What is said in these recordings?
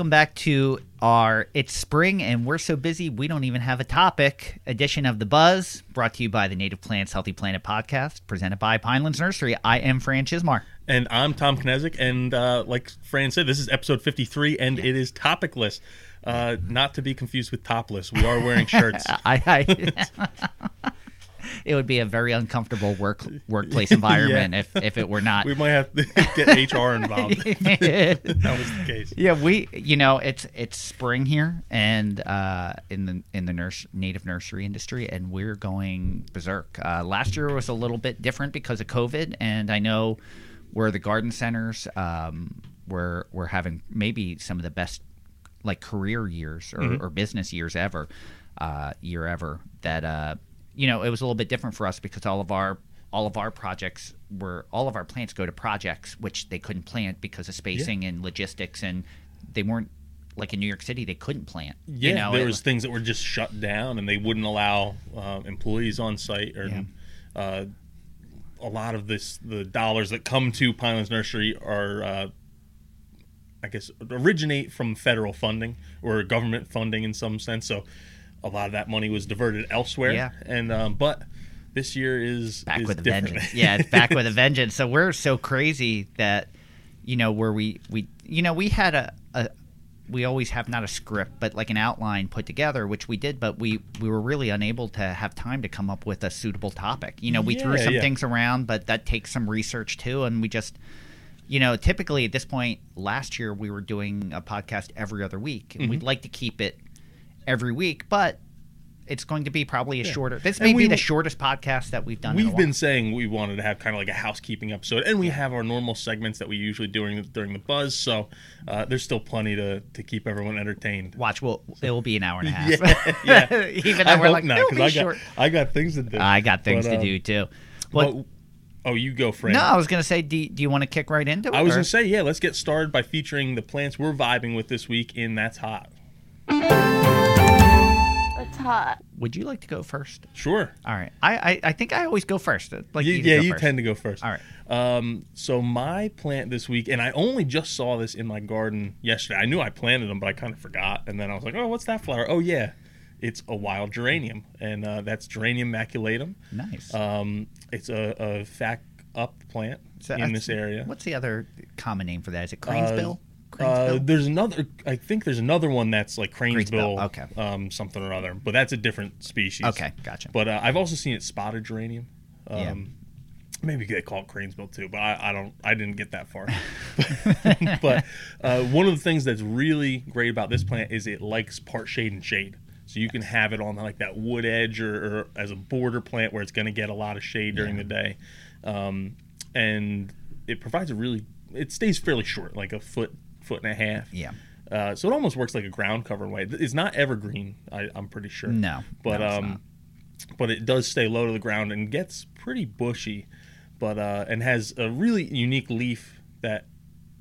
Welcome back to our It's Spring and We're So Busy We Don't Even Have a Topic edition of The Buzz, brought to you by the Native Plants Healthy Planet podcast, presented by Pinelands Nursery. I am Fran Chismar. And I'm Tom Kinesic, and uh, like Fran said, this is episode 53, and it is topicless. Uh, not to be confused with topless. We are wearing shirts. I, I it would be a very uncomfortable work workplace environment if, if it were not. we might have to get HR involved. that was the case. Yeah, we you know it's it's spring here and uh, in the in the nurse native nursery industry, and we're going berserk. Uh, last year was a little bit different because of COVID, and I know where the garden centers um, were we're having maybe some of the best like career years or, Mm-hmm. or business years ever, uh, year ever. That uh, you know it was a little bit different for us because all of our all of our projects were all of our plants go to projects which they couldn't plant because of spacing and logistics and they weren't like in New York City they couldn't plant. Yeah, you know, there it- was things that were just shut down, and they wouldn't allow uh, employees on site, or Yeah. uh, a lot of this the dollars that come to Pinelands Nursery are, uh, I guess, originate from federal funding or government funding in some sense. So a lot of that money was diverted elsewhere. Yeah. and um, but this year is back is with a different. vengeance. Yeah, it's back with a vengeance. So we're so crazy that you know where we we you know we had a, a we always have not a script but like an outline put together which we did but we we were really unable to have time to come up with a suitable topic you know we threw some yeah. things around but that takes some research too and we just you know typically at this point last year we were doing a podcast every other week and Mm-hmm. we'd like to keep it every week but it's going to be probably a shorter this may be the shortest podcast that we've done We've been saying we wanted to have kind of like a housekeeping episode, and we have our normal segments that we usually do during the, during the buzz. So uh, there's still plenty to, to keep everyone entertained. Watch, we'll it will be an hour and a half. Yeah, yeah. Even though I we're like, not be I got short. I got things to do. I got things But, to um, do too. Well, well, oh, you go, Fran. no, I was gonna say, do, do you want to kick right into it? I was gonna say yeah. Let's get started by featuring the plants we're vibing with this week in That's Hot. It's hot. Would you like to go first? Sure. All right. I I, I think I always go first. I'd Like You- you to yeah, go you first. tend to go first. All right. Um, so my plant this week, and I only just saw this in my garden yesterday. I knew I planted them, but I kind of forgot. And then I was like, "Oh, what's that flower? Oh, yeah, it's a wild geranium, and uh, that's Geranium maculatum. Nice. Um, it's a, a fac up plant So in that's- this area. What's the other common name for that? Is it cranesbill? Uh, there's another. I think there's another one that's like Cranesbill, cranesbill, okay. um, something or other, but that's a different species. Okay, gotcha. But uh, I've also seen it spotted geranium. Um, Yeah. Maybe they call it cranesbill too, but I, I don't. I didn't get that far. but uh, one of the things that's really great about this plant is it likes part shade and shade. So you can have it on like that wood edge or, or as a border plant where it's going to get a lot of shade during the day, um, and it provides a really. It stays fairly short, like a foot, foot and a half. yeah. Uh, so it almost works like a ground cover in a way. It's not evergreen, I, I'm pretty sure. No, but no, um, but it does stay low to the ground and gets pretty bushy, but uh, and has a really unique leaf that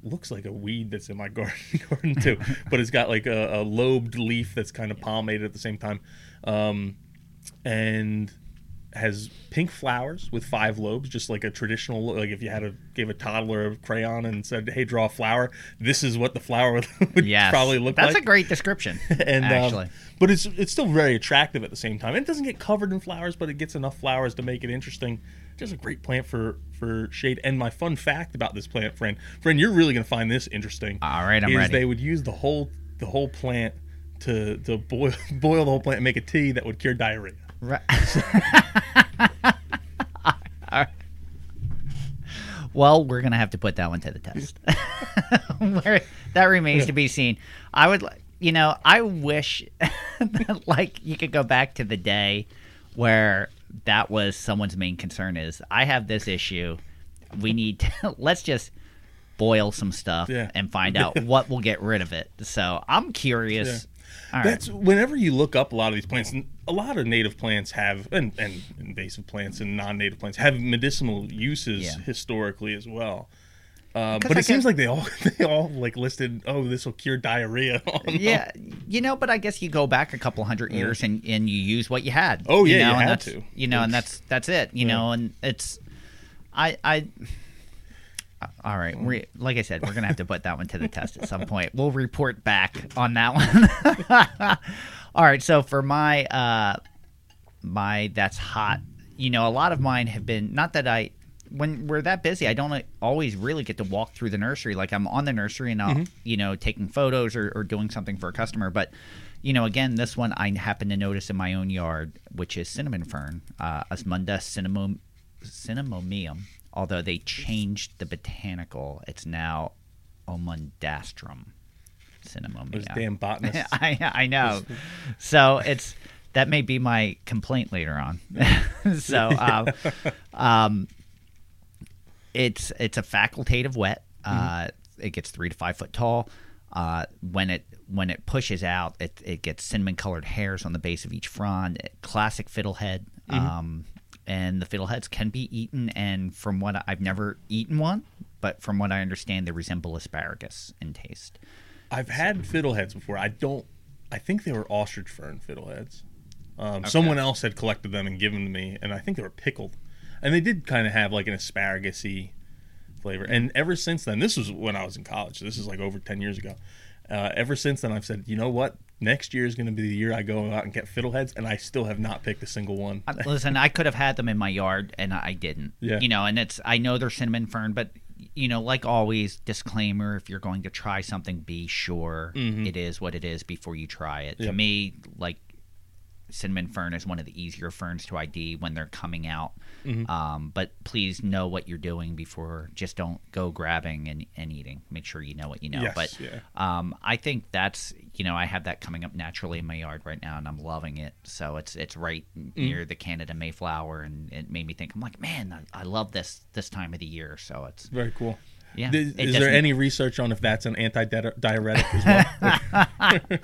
looks like a weed that's in my garden, garden too. but it's got like a, a lobed leaf that's kind of palmated at the same time, um, and has pink flowers with five lobes, just like a traditional. Like if you had a gave a toddler a crayon and said, "Hey, draw a flower," this is what the flower would, would Yes. probably look That's like That's a great description. and um, actually. but it's it's still very attractive at the same time. It doesn't get covered in flowers, but it gets enough flowers to make it interesting. Just a great plant for for shade. And my fun fact about this plant, friend, friend, you're really gonna find this interesting. All right, I'm is ready. They would use the whole the whole plant to to boil boil the whole plant and make a tea that would cure diarrhea. Right. well, we're gonna have to put that one to the test. Where, that remains to be seen. I would, you know, I wish, that, like, you could go back to the day where that was someone's main concern. Is I have this issue. We need to let's just boil some stuff Yeah. and find out what will get rid of it. So I'm curious. All right. That's whenever you look up a lot of these plants. A lot of native plants have, and, and invasive plants and non-native plants have medicinal uses Yeah. historically as well. Uh, but I it seems like they all they all like listed. Oh, this will cure diarrhea. them. yeah, you know, but I guess you go back a couple hundred years and, and you use what you had. Oh, yeah, you know, and had that's, to. You know, and that's that's it. You know, and it's I I. All right, we like I said, we're gonna have to put that one to the test at some point. We'll report back on that one. All right, so for my uh my that's hot, you know, a lot of mine have been not that I when we're that busy, I don't always really get to walk through the nursery. Like I'm on the nursery and I'll, you know, taking photos or, or doing something for a customer. But, you know, again, this one I happen to notice in my own yard, which is cinnamon fern, uh, Osmunda cinnamom, cinnamomium. Although they changed the botanical, it's now Osmundastrum cinnamomium. Those damn botanists. I I know. So it's that may be my complaint later on. so um, um, it's it's a facultative wet. Uh, It gets three to five foot tall. Uh, when it when it pushes out, it, it gets cinnamon colored hairs on the base of each frond. Classic fiddlehead. Um, and the fiddleheads can be eaten. And from what I, I've never eaten one, but from what I understand, they resemble asparagus in taste. I've had fiddleheads before. I don't. I think they were ostrich fern fiddleheads. Um, Someone else had collected them and given to me, and I think they were pickled, and they did kind of have like an asparagus-y flavor. And ever since then, this was when I was in college. This is like over ten years ago. Uh, ever since then, I've said, you know what? Next year is going to be the year I go out and get fiddleheads, and I still have not picked a single one. Listen, I could have had them in my yard and I didn't. Yeah. You know, and it's I know they're cinnamon fern, but you know, like always, disclaimer: if you're going to try something, be sure mm-hmm. it is what it is before you try it. To me, like cinnamon fern is one of the easier ferns to ID when they're coming out. Um, but please know what you're doing before. Just don't go grabbing and, and eating. Make sure you know what you know. Yes, but yeah. um, I think that's you know I have that coming up naturally in my yard right now, and I'm loving it. So it's it's right Mm. near the Canada Mayflower, and it made me think. I'm like, man, I, I love this this time of the year. So it's Very cool. Yeah, Is, there any research on if that's an anti-diuretic as well?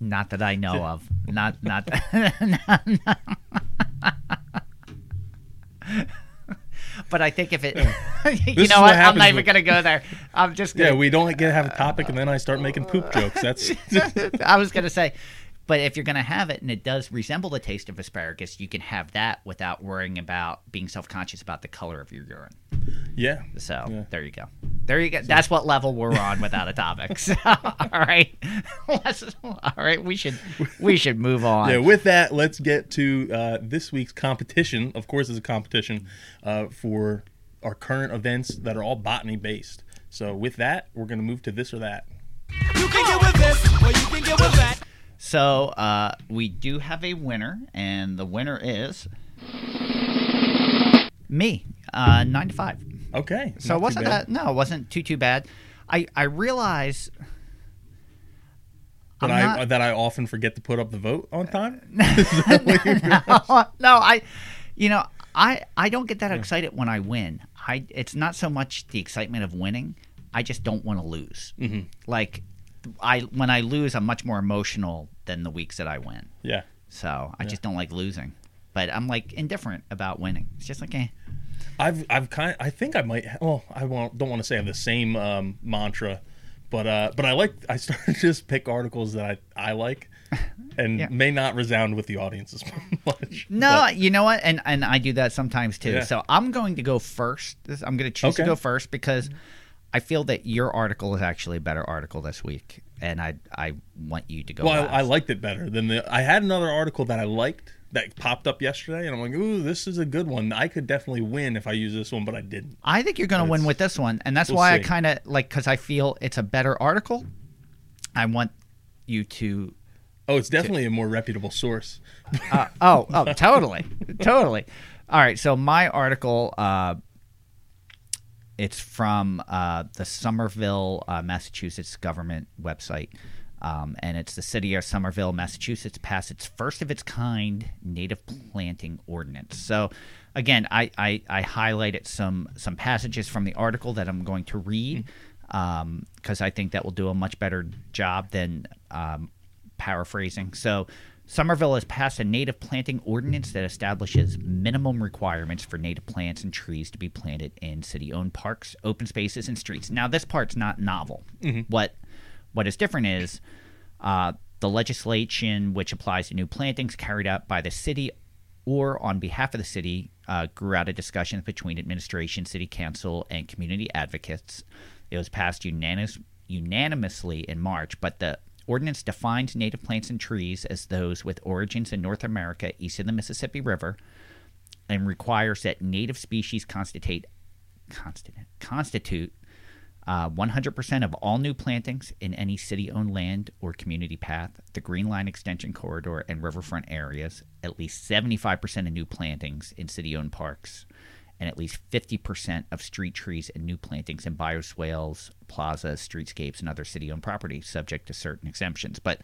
not that I know of. Not not. But I think if it, you know what what, I'm not even with- gonna go there. I'm just gonna yeah, we don't get to have a topic, and then I start making poop jokes. That's I was gonna say, but if you're gonna have it and it does resemble the taste of asparagus, you can have that without worrying about being self-conscious about the color of your urine. yeah. So Yeah. there you go. There you go. That's what level we're on without a topic. So, all right, Let's- all right. We should we should move on. Yeah, with that, let's get to uh, this week's competition. Of course, it's a competition uh, for our current events that are all botany based. So, with that, we're going to move to this or that. You can get with this, or you can get with that. So uh, we do have a winner, and the winner is me. Uh, nine to five. Okay. So it wasn't that. No, it wasn't too too bad. I I realize. That I'm I not- that I often forget to put up the vote on time. no, no, I, you know, I I don't get that excited when I win. I it's not so much the excitement of winning. I just don't want to lose. Mm-hmm. Like, I when I lose, I'm much more emotional than the weeks that I win. yeah. So I just don't like losing. But I'm like indifferent about winning. It's just like, eh. I've I've kind I think I might well I won't don't want to say I have the same um, mantra, but uh but I like I started to just pick articles that I I like, and Yeah. may not resound with the audience as much. No, but- you know what? And and I do that sometimes too. Yeah. So I'm going to go first. I'm going to choose to go first because I feel that your article is actually a better article this week, and I I want you to go. well, I. I liked it better than the. I had another article that I liked that popped up yesterday, and I'm like, ooh, this is a good one. I could definitely win if I use this one, but I didn't. I think you're going to win with this one, and that's we'll why I kind of like because I feel it's a better article. I want you to. Oh, it's definitely a more reputable source. Uh, oh, oh, totally, totally. All right, so my article, uh, it's from uh, the Somerville, uh, Massachusetts government website, um, and it's the city of Somerville, Massachusetts, passed its first of its kind native planting ordinance. So, again, I, I, I highlighted some some passages from the article that I'm going to read because I think that will do a much better job than um, paraphrasing. So, Somerville has passed a native planting ordinance that establishes minimum requirements for native plants and trees to be planted in city-owned parks, open spaces, and streets. Now, this part's not novel. What what is different is uh, the legislation which applies to new plantings carried out by the city or on behalf of the city uh, grew out of discussions between administration, city council, and community advocates. It was passed unanimous, unanimously in March, but the ordinance defines native plants and trees as those with origins in North America east of the Mississippi River and requires that native species constitute constitute, constitute uh, 100% of all new plantings in any city owned land or community path, the Green Line Extension Corridor, and riverfront areas, at least 75% of new plantings in city owned parks, and at least 50% of street trees and new plantings in bioswales, plazas, streetscapes, and other city owned property, subject to certain exemptions. But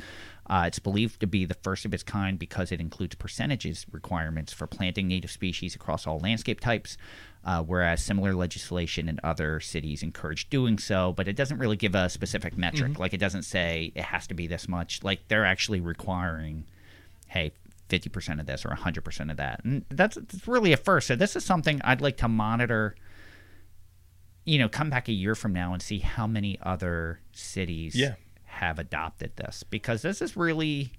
uh, it's believed to be the first of its kind because it includes percentages requirements for planting native species across all landscape types, uh, whereas similar legislation in other cities encourage doing so, but it doesn't really give a specific metric. Like it doesn't say it has to be this much. Like they're actually requiring, hey, 50% of this or 100% of that. And that's, that's really a first. So this is something I'd like to monitor, you know, come back a year from now and see how many other cities Yeah. have adopted this because this is really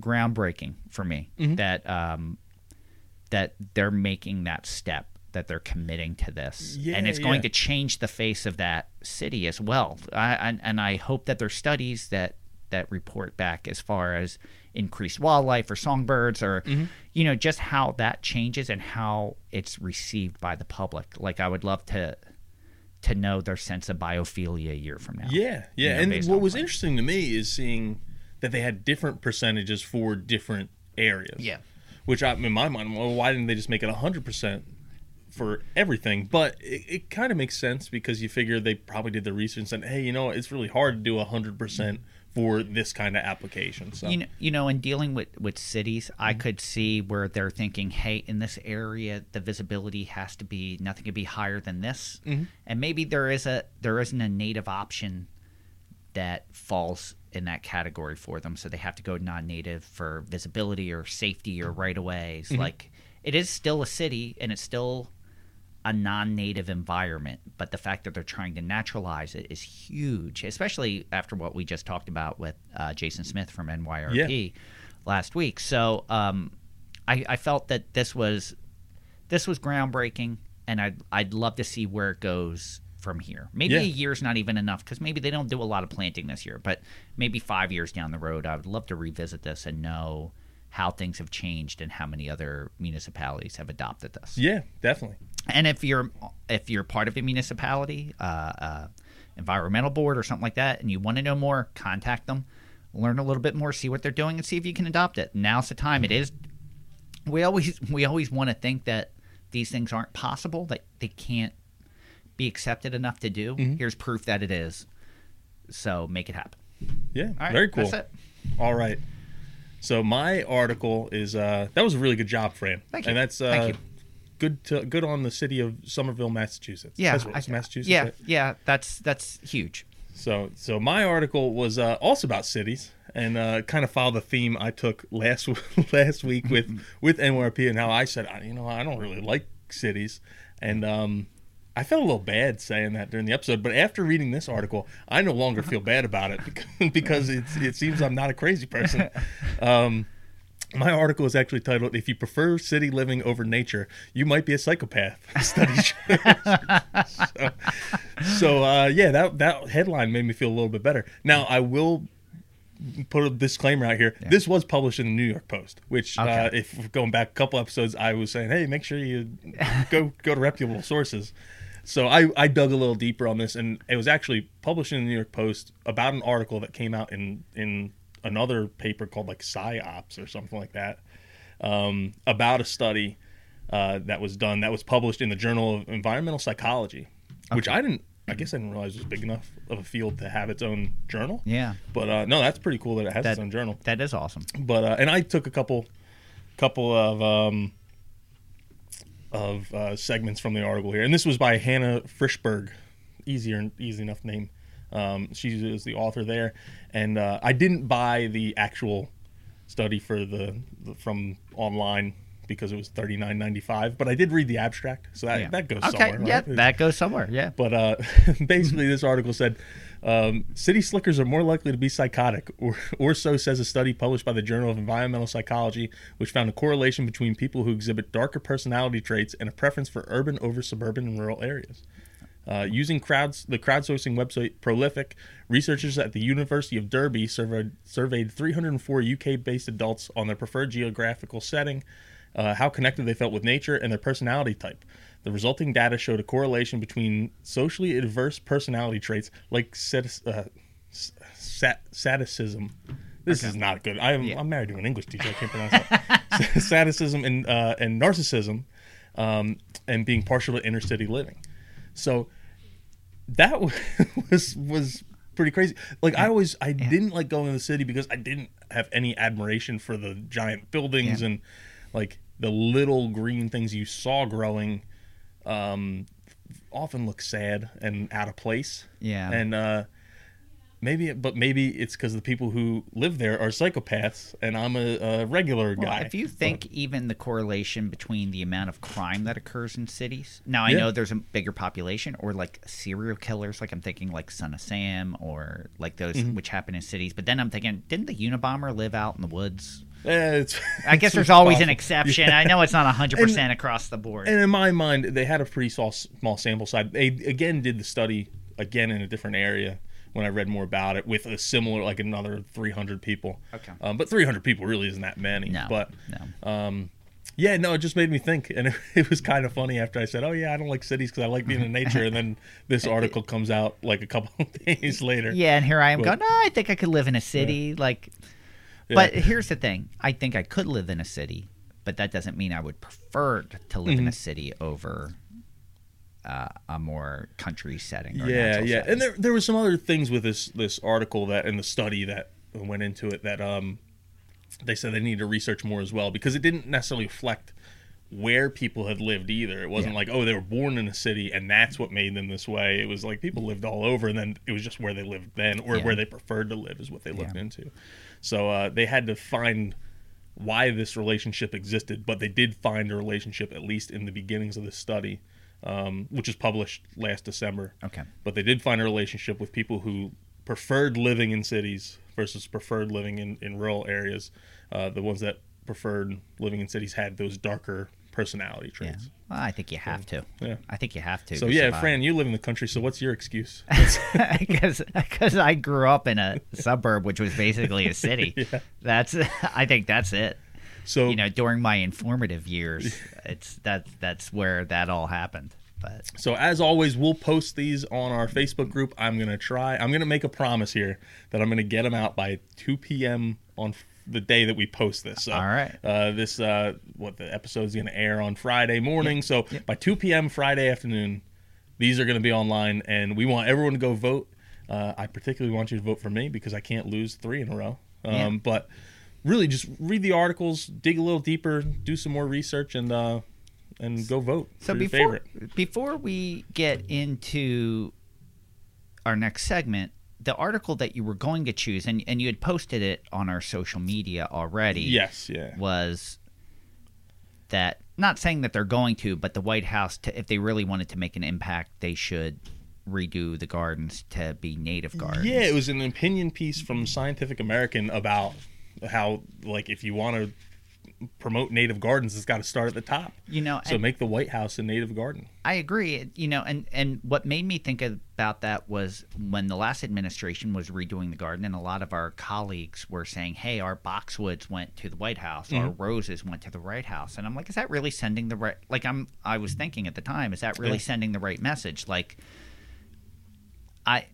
groundbreaking for me Mm-hmm. that um, that they're making that step that they're committing to this Yeah, and it's going yeah. to change the face of that city as well I, and, and i hope that there's studies that that report back as far as increased wildlife or songbirds or Mm-hmm. you know just how that changes and how it's received by the public like i would love to to know their sense of biophilia a year from now Yeah, you yeah. know, and what was interesting to me is seeing that they had different percentages for different areas. Yeah. Which I, in my mind, well, why didn't they just make it hundred percent for everything? But it, it kind of makes sense because you figure they probably did the research and said, hey, you know, it's really hard to do hundred percent for this kind of application. So you know, you know, in dealing with with cities, Mm-hmm. I could see where they're thinking, "Hey, in this area, the visibility has to be nothing could be higher than this," Mm-hmm. and maybe there is a there isn't a native option that falls in that category for them, so they have to go non-native for visibility or safety or right of ways. Mm-hmm. Like it is still a city, and it's still a non-native environment but the fact that they're trying to naturalize it is huge especially after what we just talked about with uh, jason smith from nyrp last week so um, I, I felt that this was this was groundbreaking and I'd, I'd love to see where it goes from here maybe Yeah. a year's not even enough because maybe they don't do a lot of planting this year but maybe five years down the road i would love to revisit this and know how things have changed and how many other municipalities have adopted this yeah, definitely. And if you're if you're part of a municipality, uh, uh, environmental board or something like that, and you want to know more, contact them, learn a little bit more, see what they're doing, and see if you can adopt it. Now's the time. It is. We always we always want to think that these things aren't possible, that they can't be accepted enough to do. Here's proof that it is. So make it happen. Yeah, All right, very cool. That's it. All right. So my article is uh that was a really good job, Fran. Thank you. And that's uh Thank you. Good to, good on the city of Somerville, Massachusetts. Yeah, That's I- Massachusetts. Yeah, right? yeah. That's that's huge. So so my article was uh, also about cities and uh, kind of followed the theme I took last last week with with NYRP and how I said I- you know I don't really like cities and um, I felt a little bad saying that during the episode, but after reading this article, I no longer feel bad about it because, because it's, it seems I'm not a crazy person. Um, my article is actually titled "If You Prefer City Living Over Nature, You Might Be a Psychopath." Study so, so uh, yeah, that that headline made me feel a little bit better. Now I will put a disclaimer out here. This was published in the New York Post, which uh, if going back a couple episodes, I was saying, hey, make sure you go go to reputable sources. So I, I dug a little deeper on this, and it was actually published in the New York Post about an article that came out in in another paper called like PsyPost or something like that, um, about a study uh, that was done that was published in the Journal of Environmental Psychology, which I didn't. I guess I didn't realize was big enough of a field to have its own journal. Yeah. But uh, no, that's pretty cool that it has That, its own journal. that is awesome. But uh, and I took a couple, couple of um, of uh, segments from the article here, and this was by Hannah Frishberg, easier easy enough name. Um, she is the author there, and uh, I didn't buy the actual study for the, the from online because it was thirty nine ninety five. But I did read the abstract, so that, Yeah. that goes okay. somewhere. Yeah, right? that goes somewhere. Yeah. But uh, basically, this article said um, city slickers are more likely to be psychotic, or, or so says a study published by the Journal of Environmental Psychology, which found a correlation between people who exhibit darker personality traits and a preference for urban over suburban and rural areas. Uh, using crowds, the crowdsourcing website Prolific, researchers at the University of Derby surveyed, surveyed 304 UK based adults on their preferred geographical setting, uh, how connected they felt with nature, and their personality type. The resulting data showed a correlation between socially adverse personality traits like sadis- uh, s- sat- sadicism. This is not good. I'm, Yeah. I'm married to an English teacher. I can't pronounce that. Sadicism and uh, and narcissism, um, and being partial to inner city living. So that was was pretty crazy. Like I always I didn't like going to the city because I didn't have any admiration for the giant buildings Yeah. and like the little green things you saw growing um often look sad and out of place. Yeah. And uh maybe but maybe it's cuz the people who live there are psychopaths and I'm a, a regular Well, guy. if you think even the correlation between the amount of crime that occurs in cities, now I Yeah. know there's a bigger population, or like serial killers, like I'm thinking like Son of Sam, or like those Mm-hmm. which happen in cities. But then I'm thinking, didn't the Unabomber live out in the woods? Eh, it's, I guess there's always an exception. Yeah. I know it's not 100 percent across the board. And in my mind, they had a pretty small, small sample size. They again did the study again in a different area when I read more about it with a similar, like another 300 people. Okay. Um, but 300 people really isn't that many. no, But no. um, yeah, no, it just made me think, and it, it was kind of funny after I said, "Oh yeah, I don't like cities because I like being in nature," and then this article comes out like a couple of days later. Yeah, and here I am But- going, no, I think I could live in a city. Like, Yeah. but here's the thing: I think I could live in a city, but that doesn't mean I would prefer to live Mm-hmm. in a city over uh, a more country setting. Or yeah yeah setting. and there there were some other things with this this article that and the study that went into it that um they said they needed to research more as well because it didn't necessarily reflect where people had lived either it wasn't Yeah. like oh they were born in a city and that's what made them this way it was like people lived all over and then it was just where they lived then or Yeah. where they preferred to live is what they looked Yeah. into so uh, they had to find why this relationship existed, but they did find a relationship at least in the beginnings of the study, um, which was published last December. Okay. But they did find a relationship with people who preferred living in cities versus preferred living in, in rural areas. Uh, the ones that preferred living in cities had those darker personality Yeah. traits. Well, I think you have to. Yeah. I think you have to. So yeah, survive. Fran, you live in the country, so what's your excuse? because I grew up in a suburb, which was basically a city. Yeah. That's I think that's it. So You know, during my informative years, it's that that's where that all happened. But So as always, we'll post these on our Facebook group. I'm gonna try. I'm gonna make a promise here that I'm gonna get them out by 2 p.m. on the day that we post this. So, All right. Uh, this uh, what the episode is gonna air on Friday morning. So by 2 p.m. Friday afternoon, these are gonna be online, and we want everyone to go vote. Uh, I particularly want you to vote for me because I can't lose three in a row. Um, Yeah. But really, just read the articles, dig a little deeper, do some more research, and uh, and go vote so before before we get into our next segment, the article that you were going to choose, and and you had posted it on our social media already. Yes, yeah. was that not saying that they're going to, but the White House, to, if they really wanted to make an impact, they should redo the gardens to be native gardens. Yeah, it was an opinion piece from Scientific American about how, like, if you want to promote native gardens, it's got to start at the top. You know, So make the White House a native garden. I agree. You know, and and what made me think about that was when the last administration was redoing the garden, and a lot of our colleagues were saying, "Hey, our boxwoods went to the White House, our Mm-hmm. roses went to the White House," and I'm like, "Is that really sending the right?" Like I'm, I was thinking at the time, is that really Yeah. sending the right message? Like, I.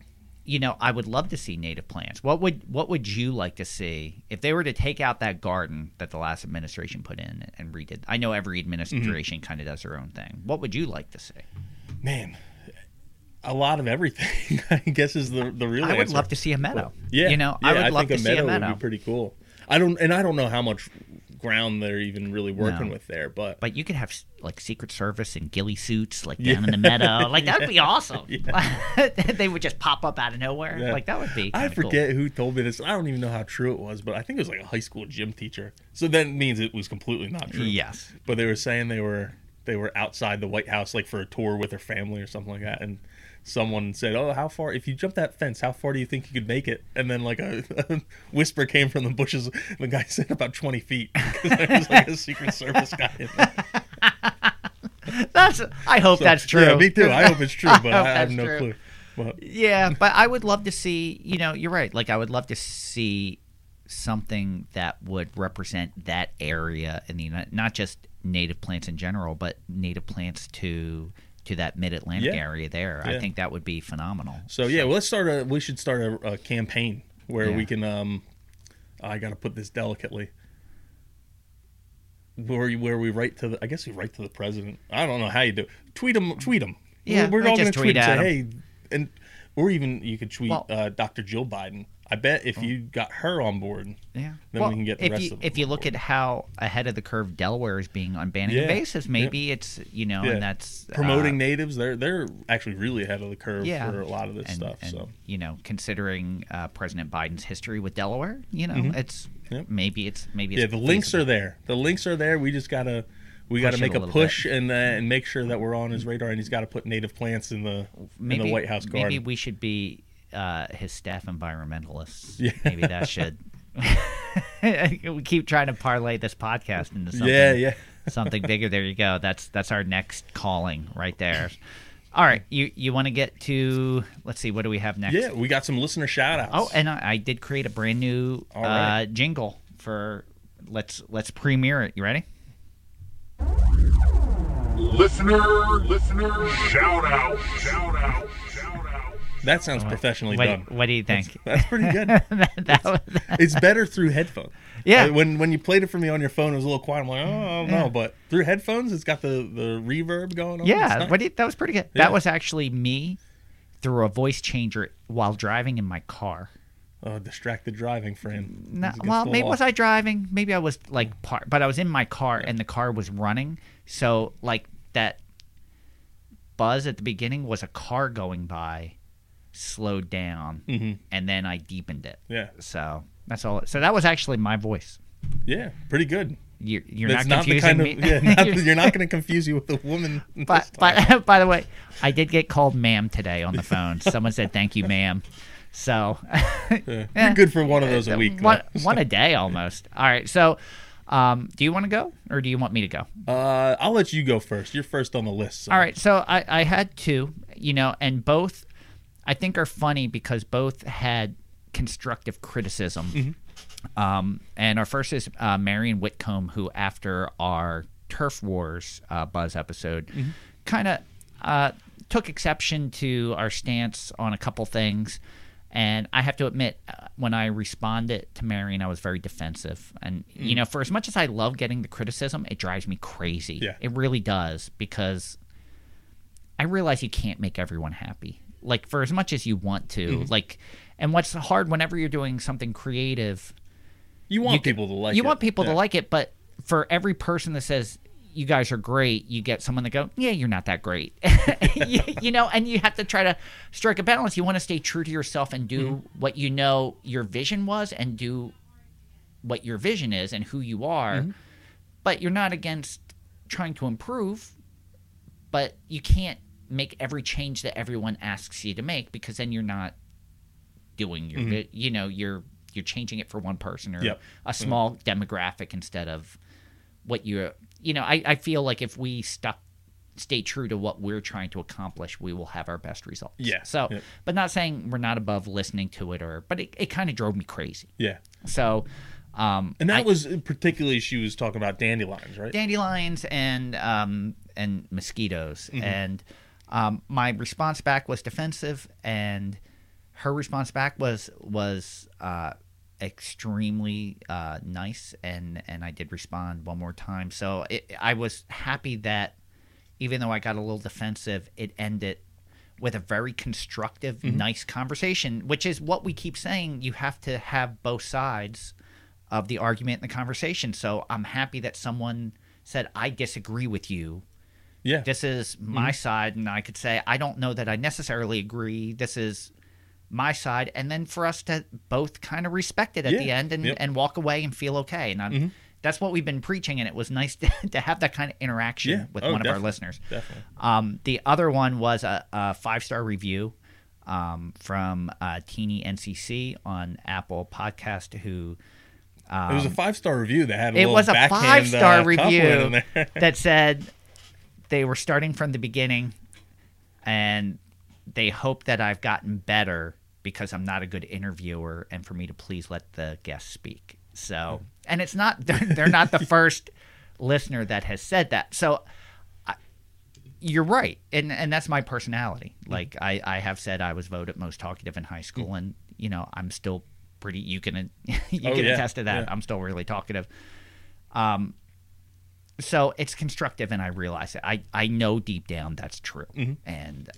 You know, I would love to see native plants. What would what would you like to see if they were to take out that garden that the last administration put in and redid? I know every administration Mm-hmm. kind of does their own thing. What would you like to see? Man, a lot of everything, I guess, is the the real I would answer. love to see a meadow. Yeah, you know, yeah, I would love think to a see a meadow meadow. would be pretty cool. I don't, and I don't know how much ground they're even really working No. with there. But, But you could have like Secret Service and ghillie suits, like Yeah. down in the meadow. Like that would be awesome. they would just pop up out of nowhere. Yeah. Like that would be. I kinda cool. forget who told me this. I don't even know how true it was, but I think it was like a high school gym teacher. So that means it was completely not true. Yes. But they were saying they were they were outside the White House like for a tour with their family or something like that, and someone said, "Oh, how far? If you jump that fence, how far do you think you could make it?" And then like a, a whisper came from the bushes. The guy said about twenty feet because there was like a Secret Service guy. In there. That's. I hope that's true. Yeah, me too. I hope it's true, but hope I, have no true. clue. But Yeah, but I would love to see. You know, you're right. Like I would love to see something that would represent that area in the not just native plants in general, but native plants to to that mid Atlantic Yeah. area there. I think that would be phenomenal. So yeah, well, let's start a. We should start a, a campaign where Yeah. we can. um I got to put this delicately. Where we- where we write to the, I guess we write to the president. I don't know how you do. It. Tweet him. Tweet him. Yeah, we're, we're all gonna tweet, tweet and say, hey, and or even you could tweet Well- uh, Dr. Jill Biden. I bet if you got her on board, Yeah. Then we can get the if rest you of them if you look board. at how ahead of the curve Delaware is being on banning Yeah. maybe it's you know, Yeah. and that's uh, promoting natives, they're they're actually really ahead of the curve yeah, for a lot of this and, stuff. and, so you know, considering uh, President Biden's history with Delaware, you know, it's Mm-hmm. Yep. maybe it's maybe yeah, it's the links are there. The links are there. We just gotta we gotta make a a, push and uh, and make sure that we're on his radar. And he's got to put native plants in the maybe in the White House garden. Maybe we should be uh, his staff environmentalists. Yeah. Maybe that should. we keep trying to parlay this podcast into something. yeah, yeah. something bigger. There you go. That's that's our next calling right there. All right, you you want to get to? Let's see, what do we have next? Yeah, we got some listener shout outs. Oh, and I, I did create a brand new All right. uh, jingle for. Let's let's premiere it. You ready? Listener, listener, shout out, shout out. That sounds professionally What, done. what do you think? That's pretty good. that, that was, it's better through headphones. Yeah. Uh, when when you played it for me on your phone, it was a little quiet. I'm like, oh no, but through headphones, it's got the the reverb going on. Yeah, nice. what do you, that was pretty good. Yeah. That was actually me through a voice changer while driving in my car. oh, distracted driving, friend. No, well, maybe was I driving? Maybe I was like part, but I was in my car and the car was running. So like that buzz at the beginning was a car going by, slowed down, Mhm. and then I deepened it. Yeah, So that's all. So that was actually my voice. yeah, pretty good. You're, you're not not, confusing kind of yeah. Not, you're not going to confuse you with a woman. but, but by the way, I did get called ma'am today on the phone. Someone said thank you, ma'am. So Yeah. You're good for one of those a week. one, one a day almost. All right. So, um, do you want to go or do you want me to go? Uh, I'll let you go first. You're first on the list. so- All right. So I, I had two, you know, and both I think are funny because both had constructive criticism. Mm-hmm. Um, and our first is uh, Marion Whitcomb, who after our Turf Wars uh, Buzz episode, Mm-hmm. kind of uh, took exception to our stance on a couple things. And I have to admit, uh, when I responded to Marion, I was very defensive. And, you know, for as much as I love getting the criticism, it drives me crazy. Mm. Yeah. It really does because I realize you can't make everyone happy. Like for as much as you want to, Mm-hmm. like, and what's hard whenever you're doing something creative, You want you- people to like you it. want people to like it, but for every person that says you guys are great, you get someone that go, yeah, you're not that great, you, you know, and you have to try to strike a balance. You want to stay true to yourself and do Mm-hmm. what you know your vision was, and do what your vision is and who you are, Mm-hmm. but you're not against trying to improve. But you can't make every change that everyone asks you to make because then you're not doing your vi- you know you're you're changing it for one person or Mm-hmm. Yep. a small demographic instead of what you're you know I, I feel like if we stuck stay true to what we're trying to accomplish we will have our best results Yeah. so Yeah. but not saying we're not above listening to it or but it, it kind of drove me crazy Yeah. so um And that I- was particularly she was talking about dandelions, right? dandelions and um, and mosquitoes. Mm-hmm. And um, my response back was defensive, and her response back was was uh, extremely uh, nice. And and I did respond one more time. So it, I was happy that even though I got a little defensive, it ended with a very constructive, Mm-hmm. nice conversation, which is what we keep saying. You have to have both sides of the argument and the conversation. So I'm happy that someone said I disagree with you. Yeah. This is my side, and I could say I don't know that I necessarily agree. This is my side, and then for us to both kind of respect it at Yeah. the end and, Yep. and walk away and feel okay. And I'm, that's what we've been preaching, and it was nice to, to have that kind of interaction Yeah. with Oh, one of our listeners. Definitely. Um, the other one was a, a five star review um, from uh, Teeny NCC on Apple Podcast, who it was a five star review that had a Um, it was a five star uh, review that said they were starting from the beginning and they hope that I've gotten better because I'm not a good interviewer and for me to please let the guest speak. So, and it's not, they're, they're not the first listener that has said that. So, I, you're right. And, and that's my personality. Like, I, I have said I was voted most talkative in high school, and, you know, I'm still pretty, you can, you Oh, can yeah. attest to that. Yeah. I'm still really talkative. Um, so it's constructive, and I realize it. I I know deep down that's true, Mm-hmm. and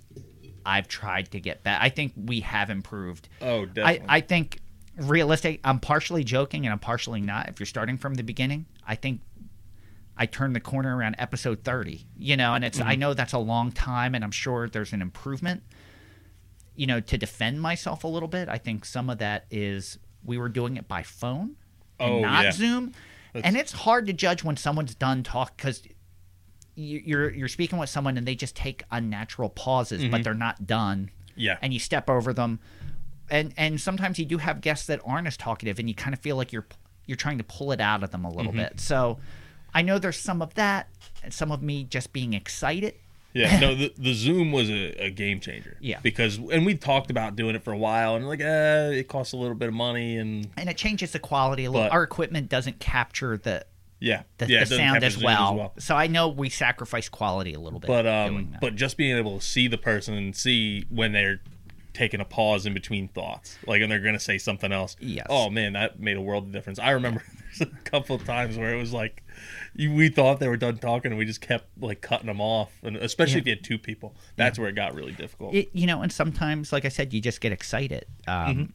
I've tried to get back. I think we have improved. Oh, I definitely. I think realistic. I'm partially joking, and I'm partially not. If you're starting from the beginning, I think I turned the corner around episode 30. You know, and it's Mm-hmm. I know that's a long time, and I'm sure there's an improvement. You know, to defend myself a little bit, I think some of that is we were doing it by phone and Oh, not yeah. Zoom, and it's hard to judge when someone's done talk because you're you're speaking with someone and they just take unnatural pauses, but they're not done. Mm-hmm. Yeah. and you step over them, and and sometimes you do have guests that aren't as talkative, and you kind of feel like you're you're trying to pull it out of them a Mm-hmm. little bit. So, I know there's some of that, and some of me just being excited. Yeah, no, the, the Zoom was a, a game changer. Yeah. because and we talked about doing it for a while, and like, uh, it costs a little bit of money, and and it changes the quality a little. But- Our equipment doesn't capture the yeah, the, yeah, the it doesn't sound as well. So I know we sacrifice quality a little bit. But um, but just being able to see the person and see when they're taking a pause in between thoughts, like and they're gonna say something else. Yes. Oh man, that made a world of difference. I remember there's a couple of times where it was like, we thought they were done talking, and we just kept like cutting them off, and especially Yeah. if you had two people, that's where it got really difficult. it, you know, and sometimes, like I said, you just get excited. Um,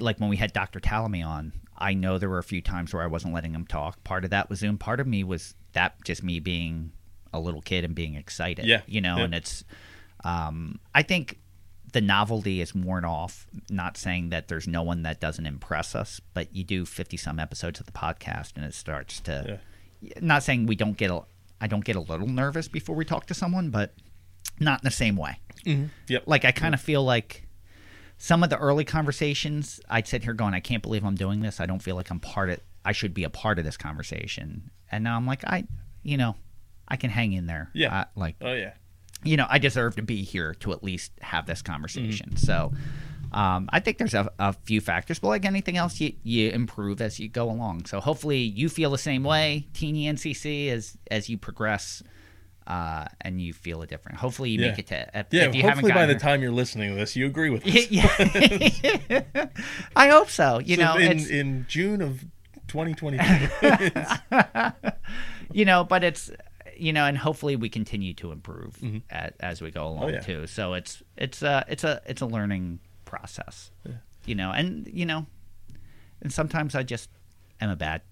Like when we had Dr. Tallamy on, I know there were a few times where I wasn't letting him talk. Part of that was Zoom. Part of me was that just me being a little kid and being excited. Yeah, You know, yeah. and it's, um, I think the novelty is worn off. Not saying that there's no one that doesn't impress us, but you do 50 some episodes of the podcast and it starts to, not saying we don't get a, I don't get a little nervous before we talk to someone, but not in the same way mm-hmm. Yep. like I kind of feel like some of the early conversations I'd sit here going, I can't believe I'm doing this. I don't feel like I'm part of. I should be a part of this conversation. And now I'm like, I, you know, I can hang in there. Yeah. I- like Oh yeah. You know, I deserve to be here to at least have this conversation. Mm-hmm. So. Um, I think there's a, a few factors, but like anything else, you, you improve as you go along. So hopefully you feel the same way, teeny NCC, as as you progress, uh, and you feel it different. Hopefully you make it to. If, Yeah. if you haven't hopefully by the time you're listening to this, you agree with us. yeah. I hope so. You So know, in, it's in June of 2022. you know, but it's you know, and hopefully we continue to improve a as we go along Mm-hmm. Oh, yeah. too. So it's it's a it's a it's a learning process. You know, and you know, and sometimes I just am a bad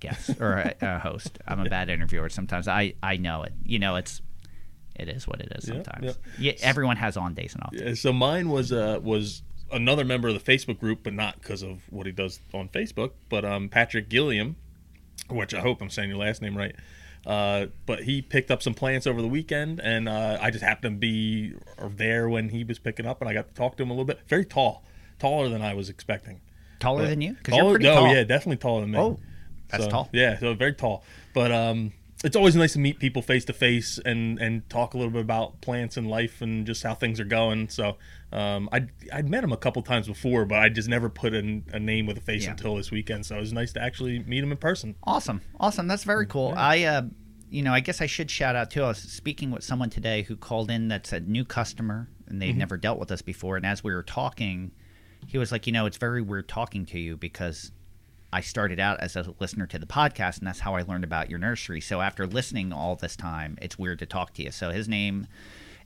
guest or a, a host. I'm a bad interviewer. Sometimes I I know it. You know, it's it is what it is. Yeah, Sometimes, yeah, everyone has on days and off. Yeah, so mine was uh was another member of the Facebook group, but not because of what he does on Facebook. But um, Patrick Gilliam, which I hope I'm saying your last name right. Uh, but he picked up some plants over the weekend, and uh, I just happened to be there when he was picking up, and I got to talk to him a little bit. Very tall, taller than I was expecting. Taller But- than you? Because Taller- you're pretty no, tall. yeah, definitely taller than me. Oh, that's So, tall. Yeah, so very tall. But um, it's always nice to meet people face to face and and talk a little bit about plants and life and just how things are going. So um, I I'd met him a couple times before, but I just never put a, a name with a face Yeah. until this weekend. So it was nice to actually meet him in person. Awesome, awesome. That's very cool. I, uh, you know, I guess I should shout out too. I was speaking with someone today who called in. That's a new customer, and they've never dealt with us before. And as we were talking, he was like, you know, it's very weird talking to you because I started out as a listener to the podcast, and that's how I learned about your nursery. So after listening all this time, it's weird to talk to you. So his name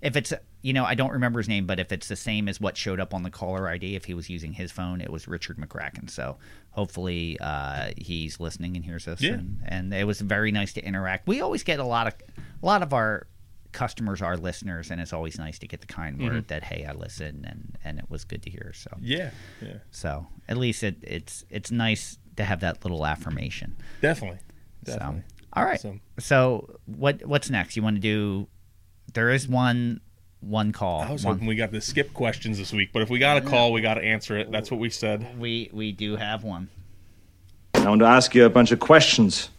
if it's you know I don't remember his name, but if it's the same as what showed up on the caller ID, if he was using his phone, it was Richard McCracken. So hopefully uh, he's listening and hears us. Yeah. And, and it was very nice to interact. We always get a lot of a lot of our customers are listeners, and it's always nice to get the kind Mm-hmm. word that hey I listened and and it was good to hear. So Yeah, yeah, so at least it, it's it's nice to have that little affirmation. definitely, definitely. So all right. So- So what what's next? You want to do? There is one one call. I was One- hoping we got the skip questions this week, but if we got a call, we got to answer it. That's what we said. we we do have one. I want to ask you a bunch of questions.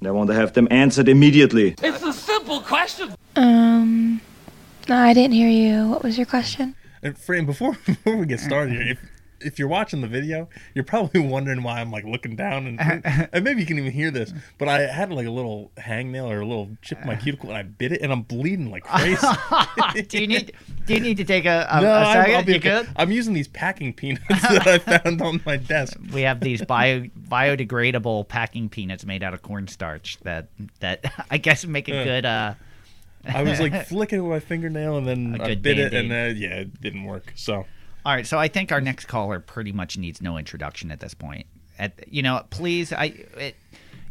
And I want to have them answered immediately. It's a simple question. Um, no, I didn't hear you. What was your question? And Fran, before before we get started here, if if you're watching the video, you're probably wondering why I'm like looking down and and maybe you can even hear this, but I had like a little hangnail or a little chip in my cuticle and I bit it and I'm bleeding like crazy. do you need do you need to take a, a, no, a I'm, second? I'll be you okay. good? I'm using these packing peanuts that I found on my desk. We have these bio biodegradable packing peanuts made out of cornstarch that that I guess make a good uh I was like flicking with my fingernail and then I bit it Band-Aid. and uh, yeah, it didn't work. So All right, so I think our next caller pretty much needs no introduction at this point. At you know, please, I, it,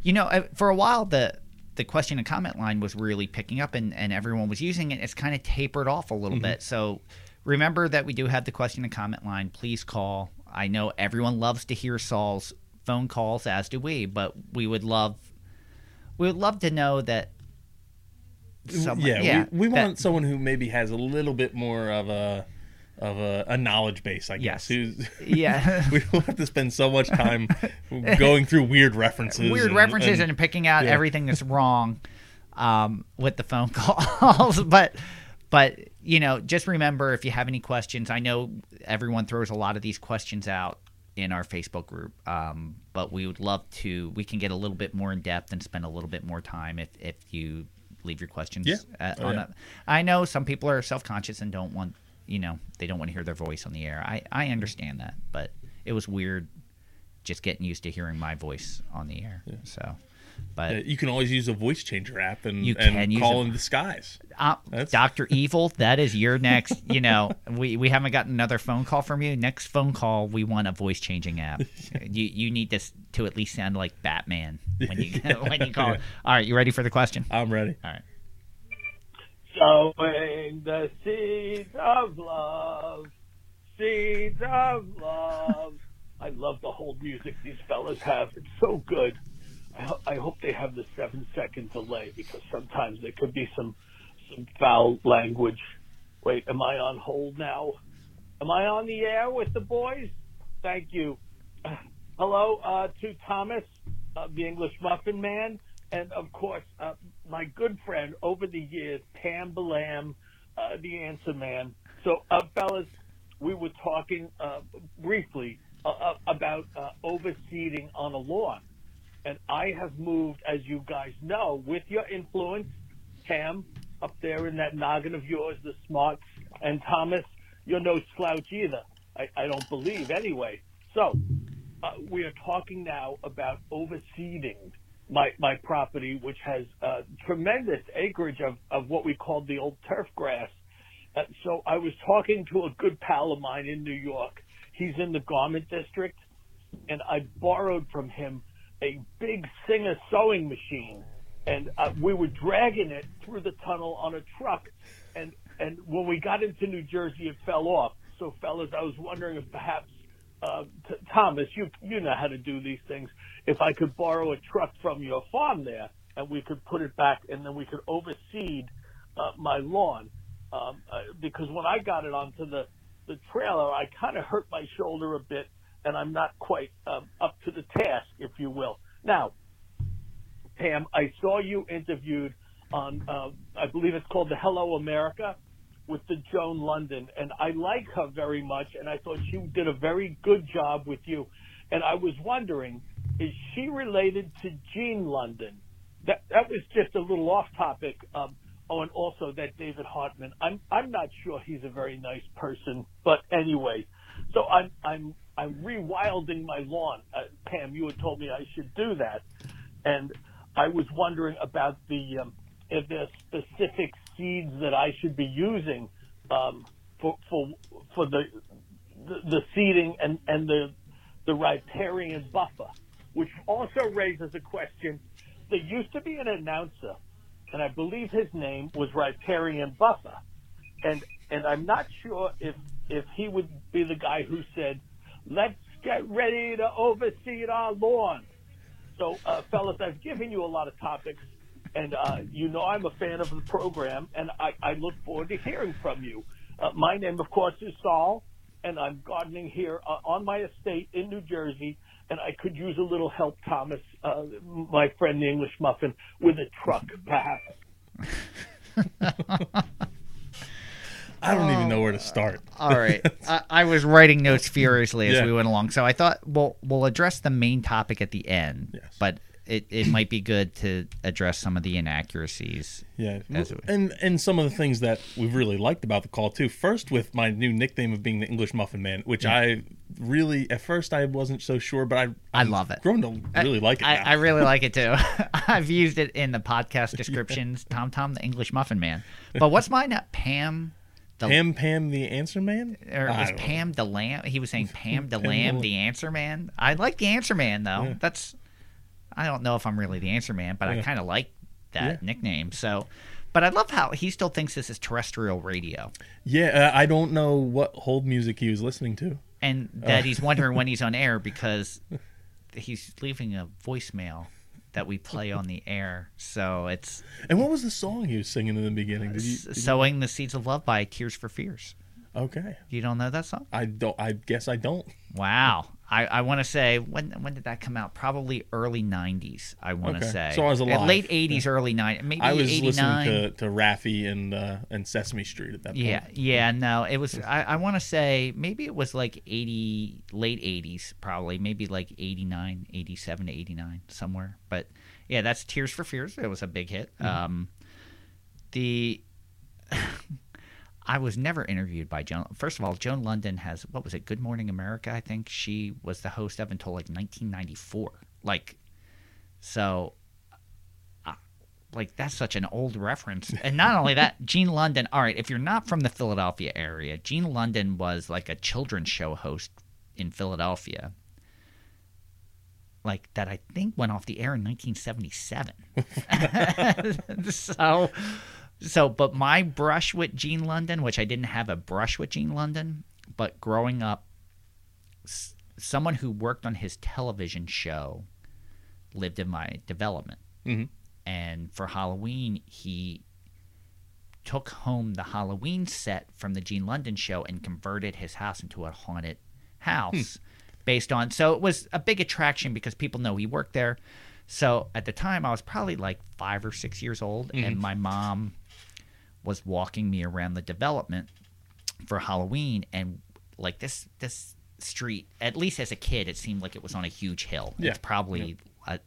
you know, for a while the the question and comment line was really picking up, and and everyone was using it. It's kind of tapered off a little mm-hmm. bit. So remember that we do have the question and comment line. Please call. I know everyone loves to hear Saul's phone calls, as do we, but we would love we would love to know that. someone- yeah, we, we that- want someone who maybe has a little bit more of a of a, a knowledge base, I guess. Who's, Yeah. we don't have to spend so much time going through weird references. weird and- references and- and, picking out yeah. everything that's wrong um, with the phone calls. but but you know, just remember if you have any questions. I know everyone throws a lot of these questions out in our Facebook group, um, but we would love to. We can get a little bit more in depth and spend a little bit more time if if you leave your questions. Yeah. uh, Oh, on yeah. a, I know some people are self conscious and don't want you know they don't want to hear their voice on the air. I I understand that, but it was weird just getting used to hearing my voice on the air. So, but Uh, you can always use a voice changer app and, You and call a- in disguise. uh, Doctor Evil, that is your next. You know, we we haven't gotten another phone call from you. Next phone call, we want a voice changing app. you you need this to at least sound like Batman when you when you call. All right, you ready for the question? I'm ready. All right. Sowing the seeds of love, seeds of love. I love the whole music these fellas have. It's so good. I, ho- I hope they have the seven second delay because sometimes there could be some some foul language. Wait, am I on hold now? Am I on the air with the boys? Thank you. Hello uh, to Thomas, uh, the English Muffin Man, and of course uh, my good friend over the years, Pam Balam, uh, the Answer Man. So, uh, fellas, we were talking uh, briefly uh, uh, about uh, overseeding on a lawn, and I have moved, as you guys know, with your influence, Pam, up there in that noggin of yours, the smarts, and Thomas, you're no slouch either. I, I don't believe anyway. So, uh, we are talking now about overseeding my, my property, which has uh, tremendous acreage of, of what we call the old turf grass. Uh, so I was talking to a good pal of mine in New York. He's in the garment district, and I borrowed from him a big Singer sewing machine, and uh, we were dragging it through the tunnel on a truck, and and when we got into New Jersey, it fell off. So, fellas, I was wondering if perhaps uh, t- Thomas, you you know how to do these things. If I could borrow a truck from your farm there, and we could put it back, and then we could overseed uh, my lawn, um, uh, because when I got it onto the the trailer, I kind of hurt my shoulder a bit, and I'm not quite um, up to the task, if you will. Now, Pam, I saw you interviewed on, uh, I believe it's called the Hello America with the Joan Lunden, and I like her very much, and I thought she did a very good job with you. And I was wondering, is she related to Gene London? That that was just a little off topic. Um, oh, and also that David Hartman. I'm I'm not sure he's a very nice person, but anyway. So I'm I'm I'm rewilding my lawn. Uh, Pam, you had told me I should do that, and I was wondering about the um, if there's specific seeds that I should be using um, for for for the the, the seeding and and the the riparian buffer, which also raises a question. There used to be an announcer, and I believe his name was Riparian Buffer, and and I'm not sure if if he would be the guy who said, "Let's get ready to overseed our lawn." So, uh, fellas, I've given you a lot of topics, and uh, you know I'm a fan of the program, and I, I look forward to hearing from you. Uh, my name, of course, is Saul, and I'm gardening here uh, on my estate in New Jersey, and I could use a little help, Thomas, uh, my friend the English Muffin, with a truck, perhaps. I don't even know where to start. All right. I, I was writing notes furiously as Yeah. we went along, so I thought we'll we'll address the main topic at the end. Yes. But it, it might be good to address some of the inaccuracies. Yeah, and and some of the things that we've really liked about the call too. First, with my new nickname of being the English Muffin Man, which I really at first I wasn't so sure, but I I love it. Grown to really like it. I. I really like it too. I've used it in the podcast descriptions. Tom Tom, the English Muffin Man. But what's mine? Pam. The, Pam Pam the Answer Man. or I was don't know. Pam the Lamb? He was saying Pam the Pam Lamb. the Answer Man. I like the Answer Man though. Yeah. That's. I don't know if I'm really the Answer Man, but I kind of like that Yeah. nickname. So, but I love how he still thinks this is terrestrial radio, Yeah, uh, I don't know what hold music he was listening to. and Uh. that he's wondering when he's on air because he's leaving a voicemail that we play on the air. So it's And what was the song he was singing in the beginning? Did you? did you- "Sowing the Seeds of Love" by Tears for Fears. okay, You don't know that song? I don't. I guess I don't. Wow. I, I want to say when when did that come out? Probably early '90s. I want to Okay. say. So I was alive. Late '80s, early '90s, maybe I was '89. listening to to Raffi and uh, and Sesame Street at that point. Yeah, yeah, no, it was. I, I want to say maybe it was like 80, late 80s, probably, maybe like 89, 87 to 89, somewhere. But yeah, that's Tears for Fears. It was a big hit. Mm-hmm. Um, the. I was never interviewed by Joan. First of all, Joan Lunden has, what was it, Good Morning America, I think. She was the host of until like 1994. Like, so uh, like that's such an old reference. And not only that, Gene London. All right, if you're not from the Philadelphia area, Gene London was like a children's show host in Philadelphia. Like that, I think went off the air in 1977. so, so, but my brush with Gene London, which I didn't have a brush with Gene London, but growing up, s- someone who worked on his television show lived in my development Mhm. and for Halloween he took home the Halloween set from the Gene London show and converted his house into a haunted house based on so it was a big attraction because people know he worked there. So at the time I was probably like 5 or 6 years old and my mom was walking me around the development for Halloween and like this this street at least as a kid it seemed like it was on a huge hill. Yeah. It's probably a,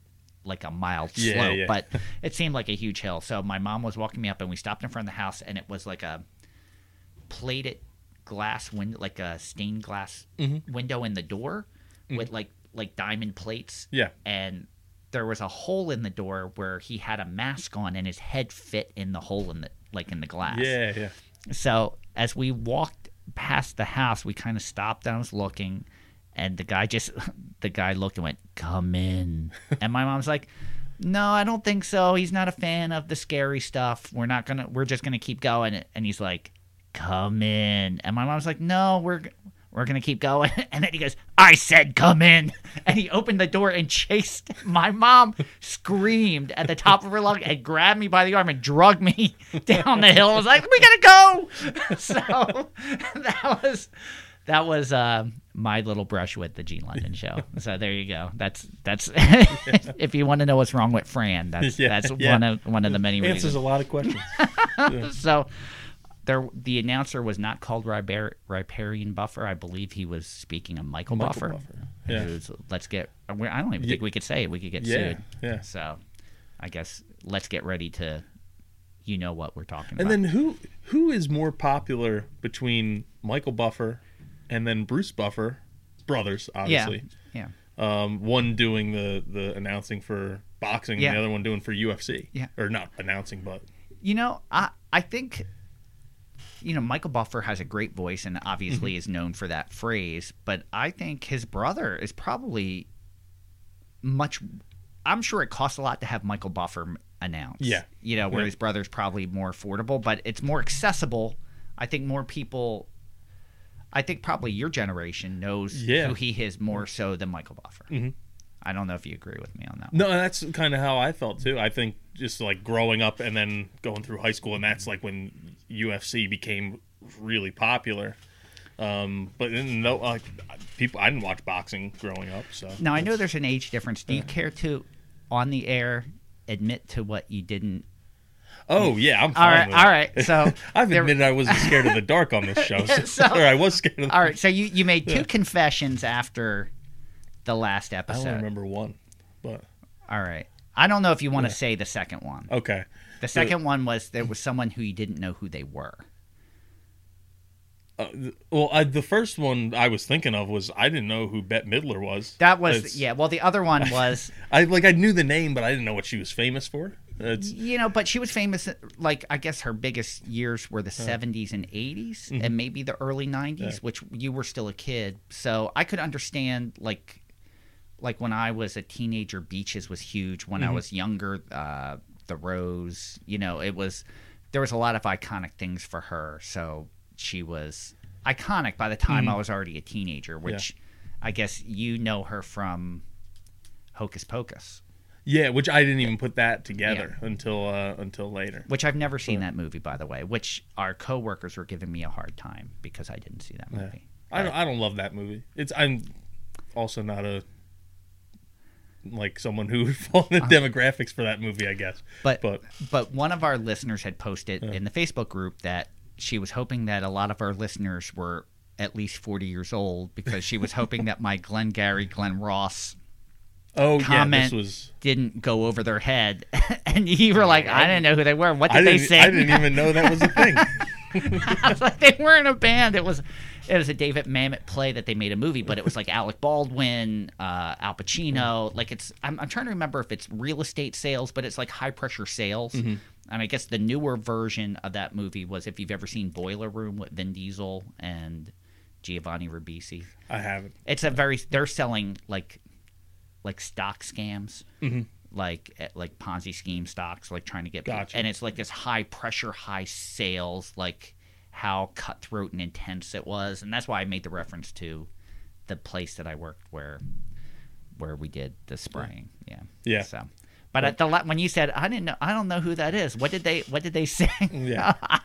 like a mild Yeah, slope, yeah. but it seemed like a huge hill. So my mom was walking me up, and we stopped in front of the house, and it was like a plated glass window, like a stained glass mm-hmm. window in the door mm-hmm. with like like diamond plates. Yeah. and there was a hole in the door where he had a mask on, and his head fit in the hole in the like in the glass. Yeah, yeah. So as we walked past the house, we kind of stopped and I was looking, and the guy just the guy looked and went, "Come in," and my mom's like. No, I don't think so. He's not a fan of the scary stuff. We're not gonna. We're just gonna keep going. And he's like, "Come in." And my mom's like, "No, we're we're gonna keep going." And then he goes, "I said, come in." And he opened the door and chased. My mom screamed at the top of her lungs and grabbed me by the arm and dragged me down the hill. I was like, "We gotta go." So that was that was uh, my little brush with the Gene London show. So there you go. That's that's if you want to know what's wrong with Fran, that's Yeah, that's yeah. one of one of the many Answers reasons. a lot of questions. So there, the announcer was not called Ribar- Riparian Buffer. I believe he was speaking of Michael, Michael Buffer. Buffer, yeah. who's- let's get. I don't even think we could say it. We could get Yeah, sued. yeah. So I guess let's get ready to. You know what we're talking And about. And then who who is more popular between Michael Buffer and then Bruce Buffer, brothers, yeah, obviously. yeah. Um, one doing the the announcing for boxing Yeah. and the other one doing for UFC. Yeah. or not announcing, but You know, I I think you know Michael Buffer has a great voice and obviously Mm-hmm. is known for that phrase, but I think his brother is probably much. I'm sure it costs a lot to have Michael Buffer announce. Yeah. you know, where Yeah. his brother's probably more affordable, but it's more accessible. I think more people. I think probably your generation knows Yeah. who he is more so than Michael Buffer. Mhm. I don't know if you agree with me on that. No, and that's kind of how I felt too. I think just like growing up and then going through high school, and that's like when UFC became really popular. Um, but then no, like people, I didn't watch boxing growing up, so Now I know there's an age difference. Do you care to, on the air, admit to what you didn't? Oh yeah, I'm All fine right, all right. So I've there- admitted I wasn't scared of the dark on this show, so, I was scared of. The, All right, so you you made two Yeah. confessions after the last I episode. only remember one, but All right, I don't know if you want to Yeah. say the second one. okay. The second one was there was someone who you didn't know who they were. Uh, well, I, the first one I was thinking of was I didn't know who Bette Midler was. That was It's- yeah. Well, the other one was I like I knew the name, but I didn't know what she was famous for. It's you know, but she was famous. Like I guess her biggest years were the Yeah. '70s and '80s, Mhm. and maybe the early '90s, Yeah. which you were still a kid. So I could understand like, like when I was a teenager, Beaches was huge. When I Mhm. was younger, uh, The Rose. You know, it was there was a lot of iconic things for her. So she was iconic by the time Mhm. I was already a teenager, which I guess you know her from Hocus Pocus. yeah, which I didn't even put that together until uh, until later. Which I've never seen that movie, by the way. Which our coworkers were giving me a hard time because I didn't see that Yeah. movie. I don't, I don't love that movie. It's I'm also not a like someone who would fall in the uh, demographics for that movie, I guess. But but but one of our listeners had posted Yeah. in the Facebook group that she was hoping that a lot of our listeners were at least forty years old because she was hoping that my Glenn Gary, Glen Ross Oh, yeah, this comment was- didn't go over their head, and you were like, I didn't know who they were. What I did they say? I didn't even know that was a thing. I was like, they weren't a band. It was it was a David Mamet play that they made a movie, but it was like Alec Baldwin, uh, Al Pacino. Like it's I'm, I'm trying to remember if it's real estate sales, but it's like high pressure sales. Mhm. And I guess the newer version of that movie was if you've ever seen Boiler Room with Vin Diesel and Giovanni Ribisi. I haven't. It's a very they're selling like like stock scams. Mhm. Like eh, like Ponzi scheme stocks, like trying to get Gotcha. and it's like this high pressure, high sales, like how cutthroat and intense it was, and that's why I made the reference to the place that I worked where where we did the spraying. Yeah. Yeah. So, but at the when you said I didn't know, I don't know who that is. What did they What did they say? Yeah.